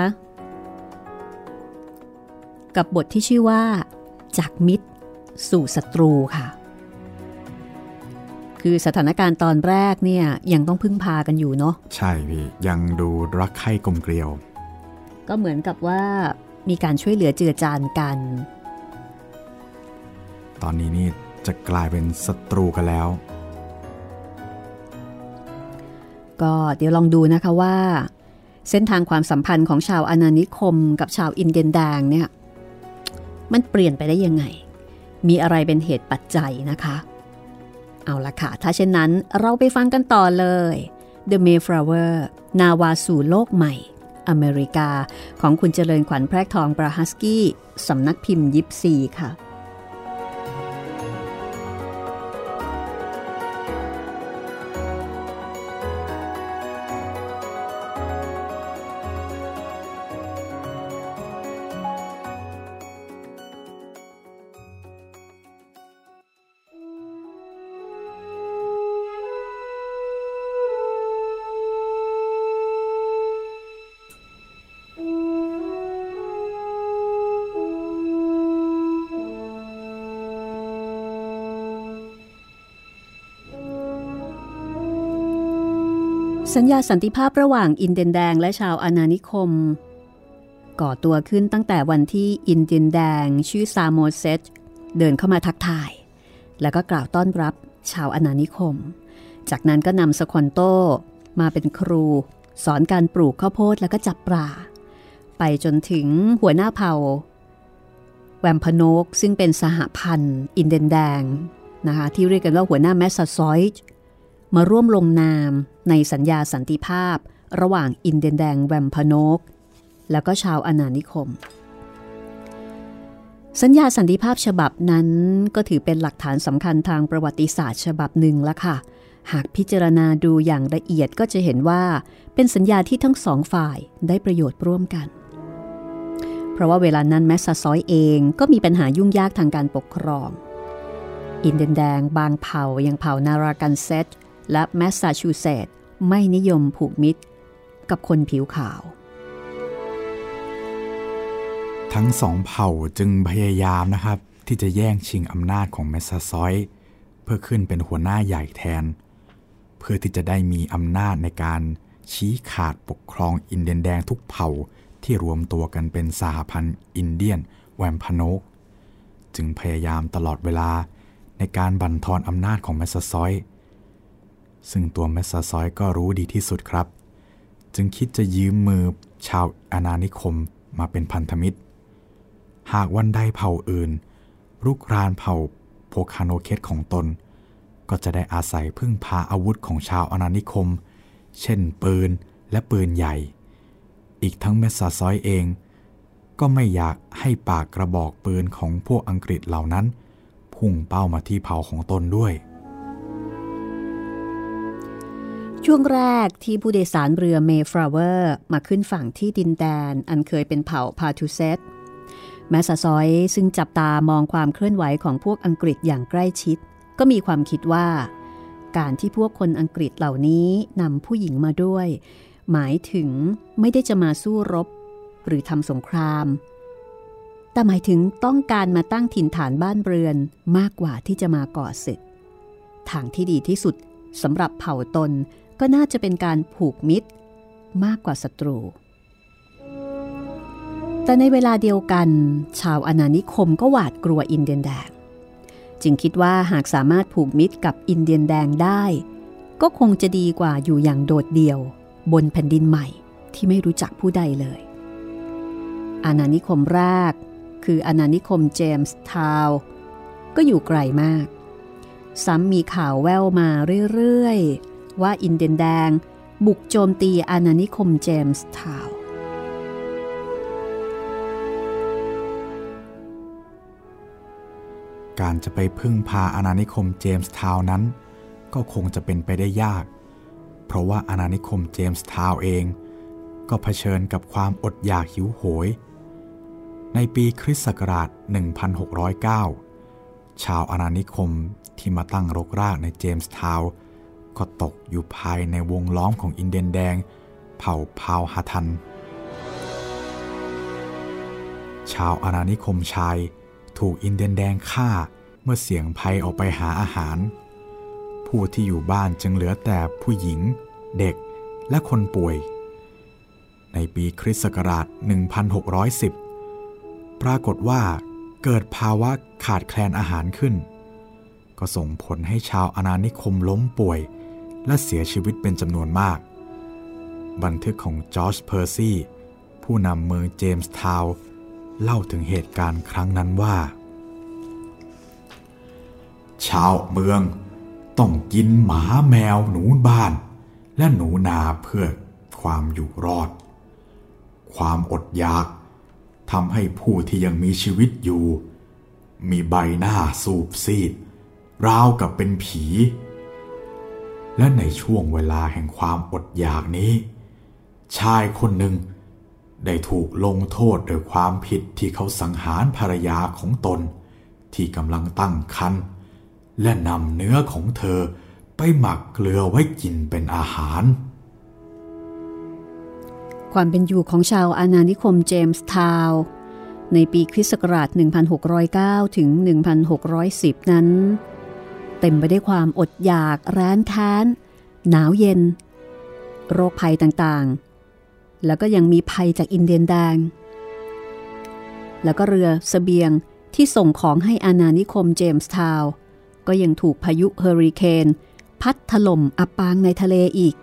กับบทที่ชื่อว่า จากมิตร สู่ศัตรูค่ะ คือสถานการณ์ตอนแรกเนี่ยยังต้องพึ่งพากันอยู่เนาะใช่พี่ ยังดูรักใคร่กลมเกลียว ก็เหมือนกับว่ามีการช่วยเหลือเจือจานกัน ตอนนี้นี่จะกลายเป็นศัตรูกันแล้ว ก็เดี๋ยวลองดูนะคะว่า เส้นทางความสัมพันธ์ของชาวอาณานิคมกับชาวอินเดียนแดงเนี่ยมันเปลี่ยนไปได้ยังไง มีอะไรเป็นเหตุปัจจัยนะคะ เอาละค่ะ ถ้าเช่นนั้นเราไปฟังกันต่อเลย The Mayflower นาวาสู่โลกใหม่ อเมริกา ของคุณเจริญขวัญแพรกทองบราฮัสกี้สำนักพิมพ์ยิปซีค่ะ สัญญาสันติภาพระหว่างอินเดียนแดงและชาวอาณานิคม ก่อตัวขึ้นตั้งแต่วันที่อินเดียนแดงชื่อซาโมเซตเดินเข้ามาทักทาย แล้วก็กล่าวต้อนรับชาวอาณานิคม จากนั้นก็นำสควอนโตมาเป็นครู สอนการปลูกข้าวโพดแล้วก็จับปลาไปจนถึงหัวหน้าเผ่า แวมพานอกซึ่งเป็นสหพันธ์อินเดียนแดงนะคะที่เรียกกันว่าหัวหน้าแมสซาซอยด์ มาร่วมลงนามในสัญญาสันติภาพ ระหว่างอินเดียนแดงแวมพโนก แล้วก็ชาวอาณานิคม สัญญาสันติภาพฉบับนั้นก็ถือเป็นหลักฐานสำคัญทางประวัติศาสตร์ฉบับหนึ่งละค่ะ หากพิจารณาดูอย่างละเอียดก็จะเห็นว่าเป็นสัญญาที่ทั้งสองฝ่ายได้ประโยชน์ร่วมกัน เพราะว่าเวลานั้นแมสซาซอยเองก็มีปัญหายุ่งยากทางการปกครองอินเดียนแดงบางเผ่าอย่างเผ่านาร์รากันเซตต์ และแมสซาชูเซตส์ไม่นิยมผูกมิตร กับคนผิวขาว ทั้งสองเผ่าจึงพยายามนะครับ ที่จะแย่งชิงอำนาจของแมสซาซอยเพื่อขึ้นเป็นหัวหน้าใหญ่แทน เพื่อที่จะได้มีอำนาจในการชี้ขาดปกครองอินเดียนแดงทุกเผ่าที่รวมตัวกันเป็นสหพันธ์อินเดียนแวมพานอก จึงพยายามตลอดเวลาในการบั่นทอนอำนาจของแมสซาซอย ซึ่งตัวแมสซาซอยก็รู้ดีที่สุดครับ จึงคิดจะยืมมือชาวอาณานิคมมาเป็นพันธมิตร หากวันใดเผ่าอื่นรุกรานเผ่าโพคาโนเคสของตน ก็จะได้อาศัยพึ่งพาอาวุธของชาวอาณานิคม เช่นปืนและปืนใหญ่ อีกทั้งเมสซาซอยเอง ก็ไม่อยากให้ปากกระบอกปืนของพวกอังกฤษเหล่านั้น พุ่งเป้ามาที่เผ่าของตนด้วย ช่วงแรกที่ผู้โดยสารเรือเมย์ฟลาวเวอร์มาขึ้นฝั่งที่ดินแดน อันเคยเป็นเผ่าพาทูเซตแมสซาซอยซึ่งจับตามองความเคลื่อนไหวของพวกอังกฤษอย่างใกล้ชิด ก็มีความคิดว่า การที่พวกคนอังกฤษเหล่านี้นำผู้หญิงมาด้วย หมายถึงไม่ได้จะมาสู้รบ หรือทำสงคราม แต่หมายถึงต้องการมาตั้งถิ่นฐานบ้านเรือนมากกว่าที่จะมาก่อศึกทางที่ดีที่สุดสำหรับเผ่าตน ก็น่าจะเป็นการผูกมิตร มากกว่าศัตรู แต่ในเวลาเดียวกัน ชาวอาณานิคมก็หวาดกลัวอินเดียนแดง จึงคิดว่าหากสามารถผูกมิตรกับอินเดียนแดงได้ ก็คงจะดีกว่าอยู่อย่างโดดเดี่ยว บนแผ่นดินใหม่ที่ไม่รู้จักผู้ใดเลยอาณานิคมแรก คืออาณานิคมเจมส์ทาวก็อยู่ไกลมาก ซ้ำมีข่าวแววมาเรื่อยๆ ว่าอินเดียนแดง บุกโจมตีอาณานิคมเจมส์ทาวการจะไปพึ่งพาอาณานิคมเจมส์ทาวนั้น ก็คงจะเป็นไปได้ยาก เพราะว่าอาณานิคมเจมส์ทาวเอง ก็เผชิญกับความอดอยากหิวโหย ในปีคริสต์ศักราช 1609 ชาวอาณานิคมที่มาตั้งรกรากในเจมส์ทาวน์ ก็ตกอยู่ภายในวงล้อมของอินเดียนแดง เผ่าพาวฮาทัน ชาวอาณานิคมชายถูกอินเดียนแดงฆ่าเมื่อเสี่ยงภัยออกไปหาอาหาร ผู้ที่อยู่บ้านจึงเหลือแต่ผู้หญิง เด็กและคนป่วย ในปีคริสต์ศักราช 1610 ปรากฏว่าเกิดภาวะขาดแคลนอาหารขึ้น ก็ส่งผลให้ชาวอาณานิคมล้มป่วย และเสียชีวิตเป็นจำนวนมาก บันทึกของจอร์จเพอร์ซี่ผู้นำเมืองเจมส์ทาวน์เล่าถึงเหตุการณ์ครั้งนั้นว่า ชาวเมืองต้องกินหมาแมวหนูบ้าน และหนูนาเพื่อความอยู่รอด ความอดอยากทำให้ผู้ที่ยังมีชีวิตอยู่ มีใบหน้าสูบซีด ราวกับเป็นผี และในช่วงเวลาแห่งความอดอยากนี้ ชายคนหนึ่ง ได้ถูกลงโทษโดยความผิดที่เขาสังหารภรรยาของตน ที่กำลังตั้งครรภ์และนำเนื้อของเธอไปหมักเกลือไว้กินเป็นอาหาร ความเป็นอยู่ของชาวอาณานิคมเจมส์ทาวในปีคริสต์ศักราช 1609 ถึง 1610 นั้น เต็มไปได้วยความอดอยากร้านแค้นหนาวเย็น โรคภัยต่างๆ แล้วก็ยังมีภัยจากอินเดียนแดง แล้วก็เรือสเสบียงที่ส่งของให้อาณานิคมเจมส์ทาว ก็ยังถูกพายุเฮอริเคนพัดถล่มอับปางในทะเลอีก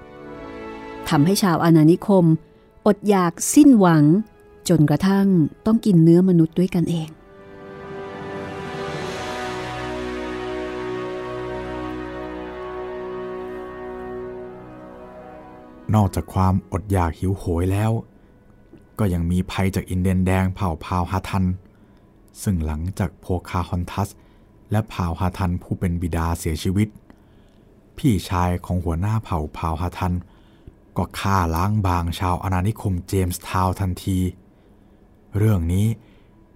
ทำให้ชาวอาณานิคม อดอยากสิ้นหวัง จนกระทั่งต้องกินเนื้อมนุษย์ด้วยกันเอง นอกจากความอดอยากหิวโหยแล้ว ก็ยังมีภัยจากอินเดียนแดงเผ่าพาวฮาทัน ซึ่งหลังจากโพคาฮอนทัส และเผ่าฮาทันผู้เป็นบิดาเสียชีวิต พี่ชายของหัวหน้าเผ่าพาวฮาทัน ก็ฆ่าล้างบางชาวอาณานิคมเจมส์ทาวน์ทันที เรื่องนี้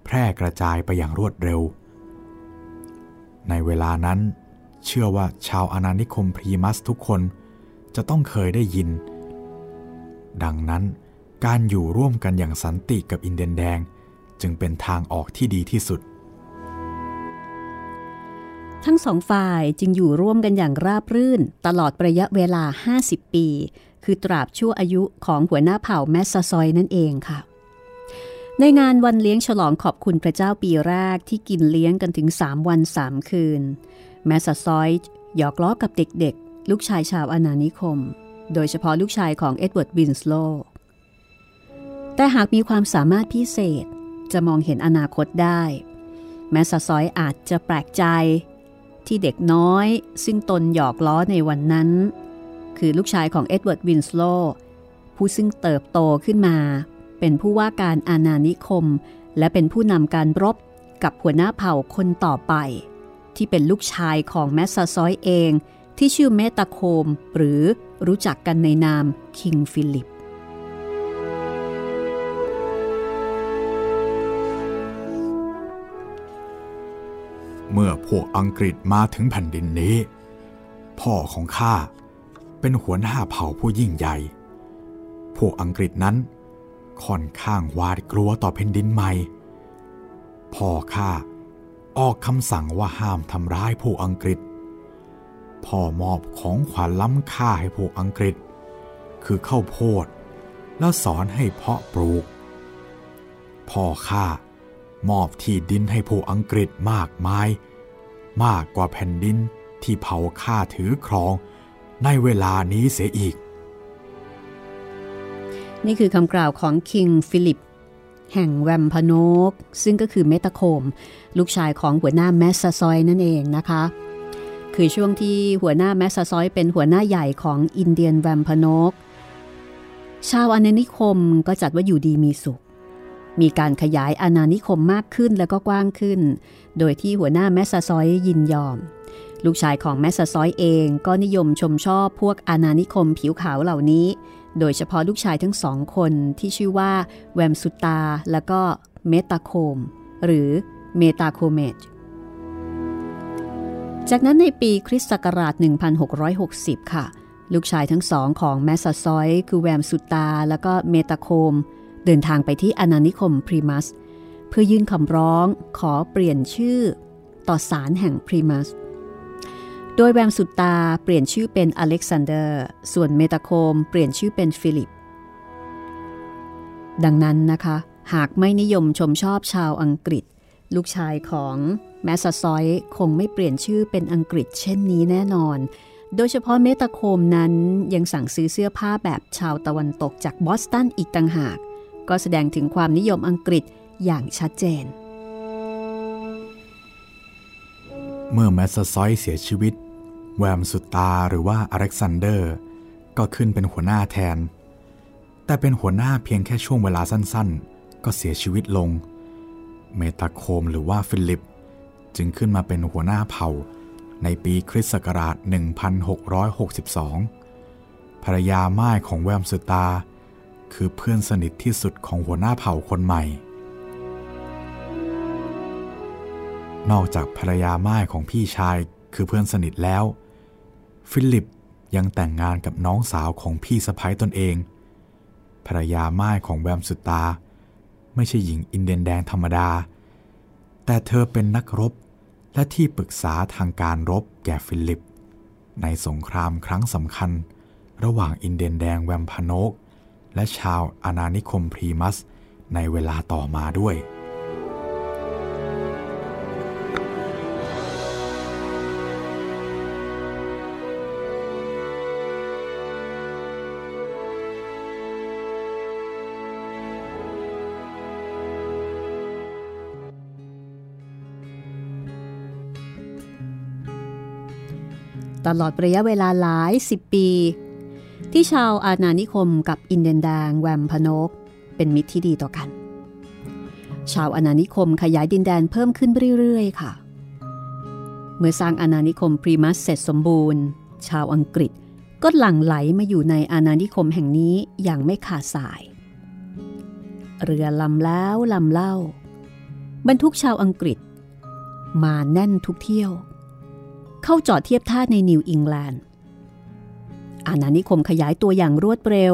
แพร่กระจายไปอย่างรวดเร็ว ในเวลานั้น เชื่อว่าชาวอาณานิคมพลีมัธทุกคนจะต้องเคยได้ยิน ดังนั้น การอยู่ร่วมกันอย่างสันติกับอินเดียนแดง จึงเป็นทางออกที่ดีที่สุด ทั้งสองฝ่ายจึงอยู่ร่วมกันอย่างราบรื่น ตลอดระยะเวลา 50 ปี คือตราบชั่วอายุของหัวหน้าเผ่าแมสซาซอยนั่นเองค่ะในงานวันเลี้ยงฉลองขอบคุณพระเจ้าปีแรกที่กินเลี้ยงกันถึง 3 วัน 3 คืน แมสซาซอยหยอกล้อกับเด็กๆ ลูกชายชาวอาณานิคม โดยเฉพาะลูกชายของเอ็ดเวิร์ดวินสโลแต่หากมีความสามารถพิเศษจะมองเห็นอนาคตได้ แมสซาซอยอาจจะแปลกใจ ที่เด็กน้อยซึ่งตนหยอกล้อในวันนั้น คือลูกชายของเอ็ดเวิร์ดวินสโลผู้ซึ่งเติบโตขึ้นมา เป็นผู้ว่าการอาณานิคม และเป็นผู้นำการรบกับหัวหน้าเผ่าคนต่อไป ที่เป็นลูกชายของแมสซาซอยเอง ที่ชื่อเมตาโคม หรือรู้จักกันในนามคิงฟิลิป เมื่อพวกอังกฤษมาถึงแผ่นดินนี้ พ่อของข้าเป็นหัวหน้าเผ่าผู้ยิ่งใหญ่ พวกอังกฤษนั้นค่อนข้างหวาดกลัวต่อแผ่นดินใหม่ พ่อข้าออกคำสั่งว่าห้ามทำร้ายพวกอังกฤษ พ่อมอบของขวัญล้ำค่าให้พวกอังกฤษ คือข้าวโพด แล้วสอนให้เพาะปลูก พ่อข้ามอบที่ดินให้พวกอังกฤษมากมาย มากกว่าแผ่นดินที่เผ่าข้าถือครองในเวลานี้เสียอีก นี่คือคำกล่าวของคิงฟิลิป แห่งแวมพโนก ซึ่งก็คือเมตาโคม ลูกชายของหัวหน้าแมสซาซอยนั่นเองนะคะ คือช่วงที่หัวหน้าแมสซาซอยเป็นหัวหน้าใหญ่ของอินเดียนแวมพโนก ชาวอาณานิคมก็จัดว่าอยู่ดีมีสุข มีการขยายอาณานิคมมากขึ้นแล้วก็กว้างขึ้น โดยที่หัวหน้าแมสซาซอยยินยอม ลูกชายของแมสซาซอยเองก็นิยมชมชอบพวกอาณานิคมผิวขาวเหล่านี้ โดยเฉพาะลูกชายทั้งสองคนที่ชื่อว่าแวมสุตาและก็เมตาโคม หรือเมตาโคเมจ จากนั้นในปีคริสต์ศักราช 1660 ค่ะ ลูกชายทั้งสองของแมสซาซอยคือแวมสุตา และก็เมตาโคม เดินทางไปที่อาณานิคมพรีมัส เพื่อยื่นคำร้องขอเปลี่ยนชื่อต่อศาลแห่งพรีมัส โดยแวมสุตาเปลี่ยนชื่อเป็นอเล็กซานเดอร์ ส่วนเมตาโคมเปลี่ยนชื่อเป็นฟิลิป ดังนั้นนะคะ หากไม่นิยมชมชอบชาวอังกฤษ ลูกชายของ แมสซาซอยคงไม่เปลี่ยนชื่อเป็นอังกฤษเช่นนี้แน่นอน โดยเฉพาะเมตาโคมนั้นยังสั่งซื้อเสื้อผ้าแบบชาวตะวันตกจากบอสตันอีกต่างหาก ก็แสดงถึงความนิยมอังกฤษอย่างชัดเจน เมื่อแมสซอยเสียชีวิต แวมสุตาหรือว่าอเล็กซานเดอร์ ก็ขึ้นเป็นหัวหน้าแทน แต่เป็นหัวหน้าเพียงแค่ช่วงเวลาสั้นๆ ก็เสียชีวิตลง เมตาโคมหรือว่าฟิลิป จึงขึ้นมาเป็นหัวหน้าเผ่า ในปีคริสต์ศักราช 1662 ภรรยาม่ายของแวมสุตา คือเพื่อนสนิทที่สุดของหัวหน้าเผ่าคนใหม่ นอกจากภรรยาม่ายของพี่ชายคือเพื่อนสนิทแล้ว ฟิลิปยังแต่งงานกับน้องสาวของพี่สะใภ้ตนเอง ภรรยาม่ายของแวมสุตา ไม่ใช่หญิงอินเดียนแดงธรรมดา แต่เธอเป็นนักรบ และที่ปรึกษาทางการรบแก่ฟิลิป ในสงครามครั้งสำคัญ ระหว่างอินเดียนแดงแวมพานก และชาวอาณานิคมพรีมัส ในเวลาต่อมาด้วย ตลอดระยะเวลาหลายสิบปี ที่ชาวอาณานิคมกับอินเดียนแดงแวมพนก เป็นมิตรที่ดีต่อกัน ชาวอาณานิคมขยายดินแดนเพิ่มขึ้นเรื่อยๆ ค่ะ เมื่อสร้างอาณานิคมพรีมัสเสร็จสมบูรณ์ ชาวอังกฤษก็หลั่งไหลมาอยู่ในอาณานิคมแห่งนี้อย่างไม่ขาดสาย เรือลำแล้วลำเล่า บรรทุกชาวอังกฤษ มาแน่นทุกเที่ยว เข้าจอดเทียบท่าในนิวอิงแลนด์ อาณานิคมขยายตัวอย่างรวดเร็ว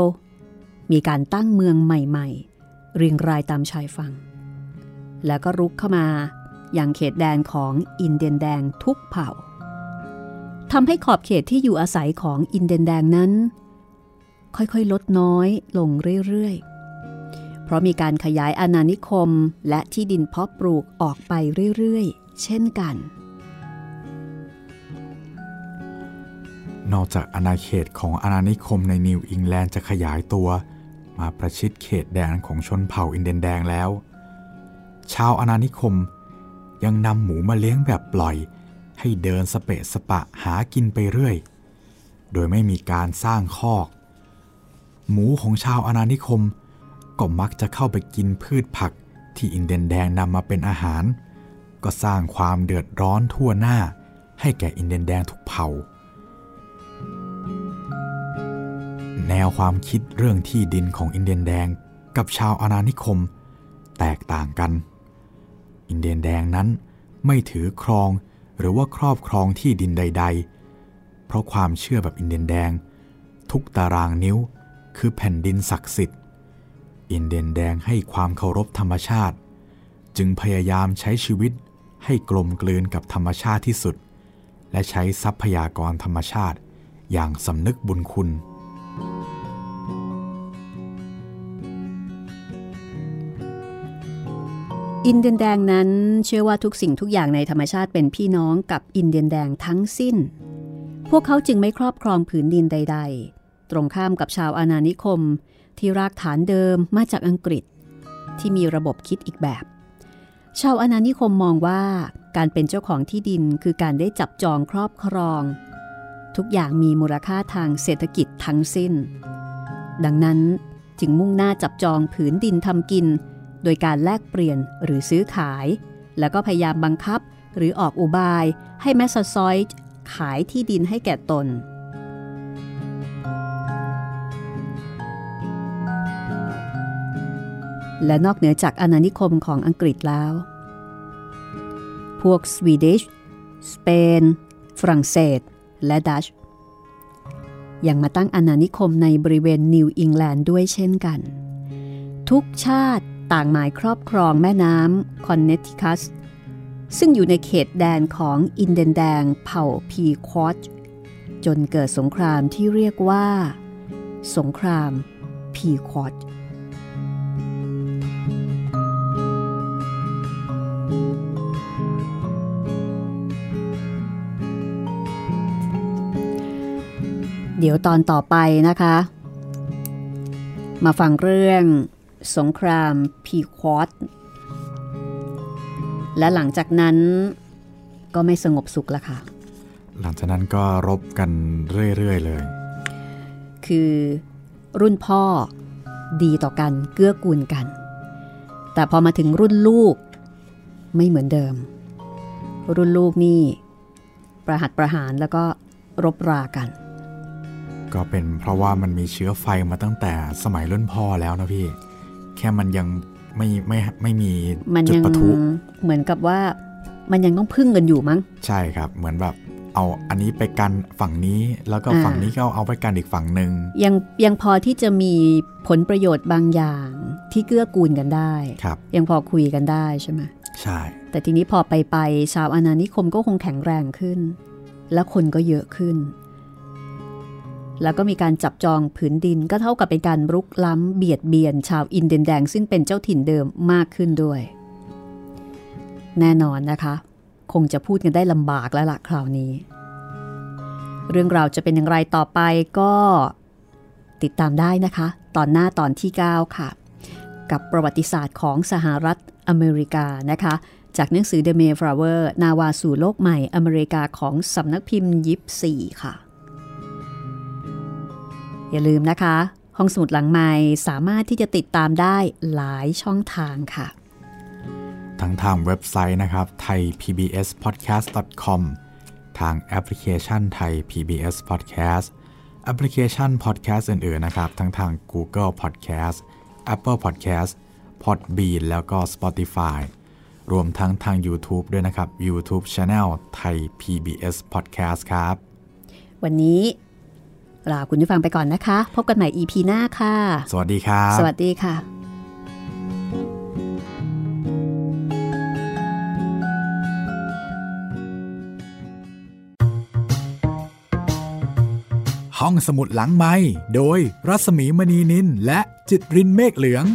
มีการตั้งเมืองใหม่ๆ เรียงรายตามชายฝั่ง แล้วก็รุกเข้ามาอย่างเขตแดนของอินเดียนแดงทุกเผ่าทำให้ขอบเขตที่อยู่อาศัยของอินเดียนแดงนั้น ค่อยๆ ลดน้อยลงเรื่อยๆ เพราะมีการขยายอาณานิคมและที่ดินเพาะปลูกออกไปเรื่อยๆ เช่นกัน นอกจากอาณาเขตของอาณานิคมในนิวอิงแลนด์จะขยายตัว มาประชิดเขตแดนของชนเผ่าอินเดียนแดงแล้ว ชาวอาณานิคมยังนำหมูมาเลี้ยงแบบปล่อย ให้เดินสเปะสปะหากินไปเรื่อย โดยไม่มีการสร้างคอก หมูของชาวอาณานิคม ก็มักจะเข้าไปกินพืชผักที่อินเดียนแดงนำมาเป็นอาหาร ก็สร้างความเดือดร้อนทั่วหน้าให้แก่อินเดียนแดงทุกเผ่า แนวความคิดเรื่องที่ดินของอินเดียนแดงกับชาวอาณานิคม แตกต่างกัน อินเดียนแดงนั้นไม่ถือครองหรือว่าครอบครองที่ดินใด ๆ เพราะความเชื่อแบบอินเดียนแดง ทุกตารางนิ้วคือแผ่นดินศักดิ์สิทธิ์ อินเดียนแดงให้ความเคารพธรรมชาติ จึงพยายามใช้ชีวิตให้กลมกลืนกับธรรมชาติที่สุด และใช้ทรัพยากรธรรมชาติอย่างสำนึกบุญคุณ อินเดียนแดงนั้นเชื่อว่าทุกสิ่งทุกอย่างในธรรมชาติเป็นพี่น้องกับอินเดียนแดงทั้งสิ้น พวกเขาจึงไม่ครอบครองผืนดินใด ๆ ตรงข้ามกับชาวอาณานิคม ที่รากฐานเดิมมาจากอังกฤษ ที่มีระบบคิดอีกแบบ ชาวอาณานิคมมองว่าการเป็นเจ้าของที่ดินคือการได้จับจองครอบครอง ทุกอย่างมีมูลค่าทางเศรษฐกิจทั้งสิ้น ดังนั้นจึงมุ่งหน้าจับจองผืนดินทำกิน โดยการแลกเปลี่ยนหรือซื้อขาย แล้วก็พยายามบังคับหรือออกอุบายให้แมสซาซอยด์ขายที่ดินให้แก่ตน และนอกเหนือจากอาณานิคมของอังกฤษแล้ว พวกสวีเดช สเปน ฝรั่งเศส และดัช ยังมาตั้งอาณานิคมในบริเวณนิวอิงแลนด์ด้วยเช่นกัน ทุกชาติ ต่างหมายครอบครองแม่น้ำคอนเนตทิคัส ซึ่งอยู่ในเขตแดนของอินเดนแดงเผ่าพีควอตจนเกิดสงครามที่เรียกว่า สงครามพีควอตเดี๋ยวตอนต่อไปนะคะ มาฟังเรื่อง สงครามพีควอตและหลังจากนั้นก็ไม่สงบสุขแล้วค่ะ หลังจากนั้นก็รบกันเรื่อย ๆ เลย คือรุ่นพ่อดีต่อกันเกื้อกูลกัน แต่พอมาถึงรุ่นลูกไม่เหมือนเดิม รุ่นลูกนี่ ประหัตประหารแล้วก็รบรากัน ก็เป็นเพราะว่ามันมีเชื้อไฟมาตั้งแต่สมัยรุ่นพ่อแล้วนะพี่แค่มันยังไม่ไม่ไม่มีมันจุดยังปะทุเหมือนกับว่ามันยังต้องพึ่งกันอยู่มั้ง ใช่ครับ เหมือนแบบเอาอันนี้ไปกันฝั่งนี้แล้วก็อ่าฝั่งนี้ก็เอาไปกันอีกฝั่งหนึ่งยังยังพอที่จะมีผลประโยชน์บางอย่างที่เกื้อกูลกันได้ครับยังพอคุยกันได้ใช่ไหมใช่ แต่ทีนี้พอไปไปชาวอาณานิคมก็คงแข็งแรงขึ้น และคนก็เยอะขึ้น แล้วก็มีการจับจองผืนดินก็เท่ากับเป็นการรุกล้ำเบียดเบียนชาวอินเดียนแดง ซึ่งเป็นเจ้าถิ่นเดิมมากขึ้นด้วย แน่นอนนะคะ คงจะพูดกันได้ลำบากแล้วล่ะคราวนี้ เรื่องราวจะเป็นอย่างไรต่อไปก็ติดตามได้นะคะ ตอนหน้าตอนที่ 9 ค่ะ กับประวัติศาสตร์ของสหรัฐอเมริกานะคะ จากหนังสือ The Mayflower นาวาสู่โลกใหม่อเมริกาของสำนักพิมพ์ยิปซีค่ะ อย่าลืมนะคะ ห้องสมุดหลังใหม่สามารถที่จะติดตามได้หลายช่องทางค่ะ ทั้งทางเว็บไซต์นะครับ thaipbspodcast.com ทางแอปพลิเคชันไทย PBS Podcast แอปพลิเคชัน Podcast อื่นๆนะครับ ทั้งทาง Google Podcast Apple Podcast Podbean แล้วก็ Spotify รวมทั้งทาง YouTube ด้วยนะครับ YouTube Channel ไทย PBS Podcast ครับ วันนี้ ลาคุณผู้ฟังไปก่อนนะคะ พบกันใหม่ EP หน้าค่ะ สวัสดีครับ สวัสดีค่ะ ห้องสมุดหลังไม้โดยรัสมีมณีนินและจิตรินเมฆเหลือง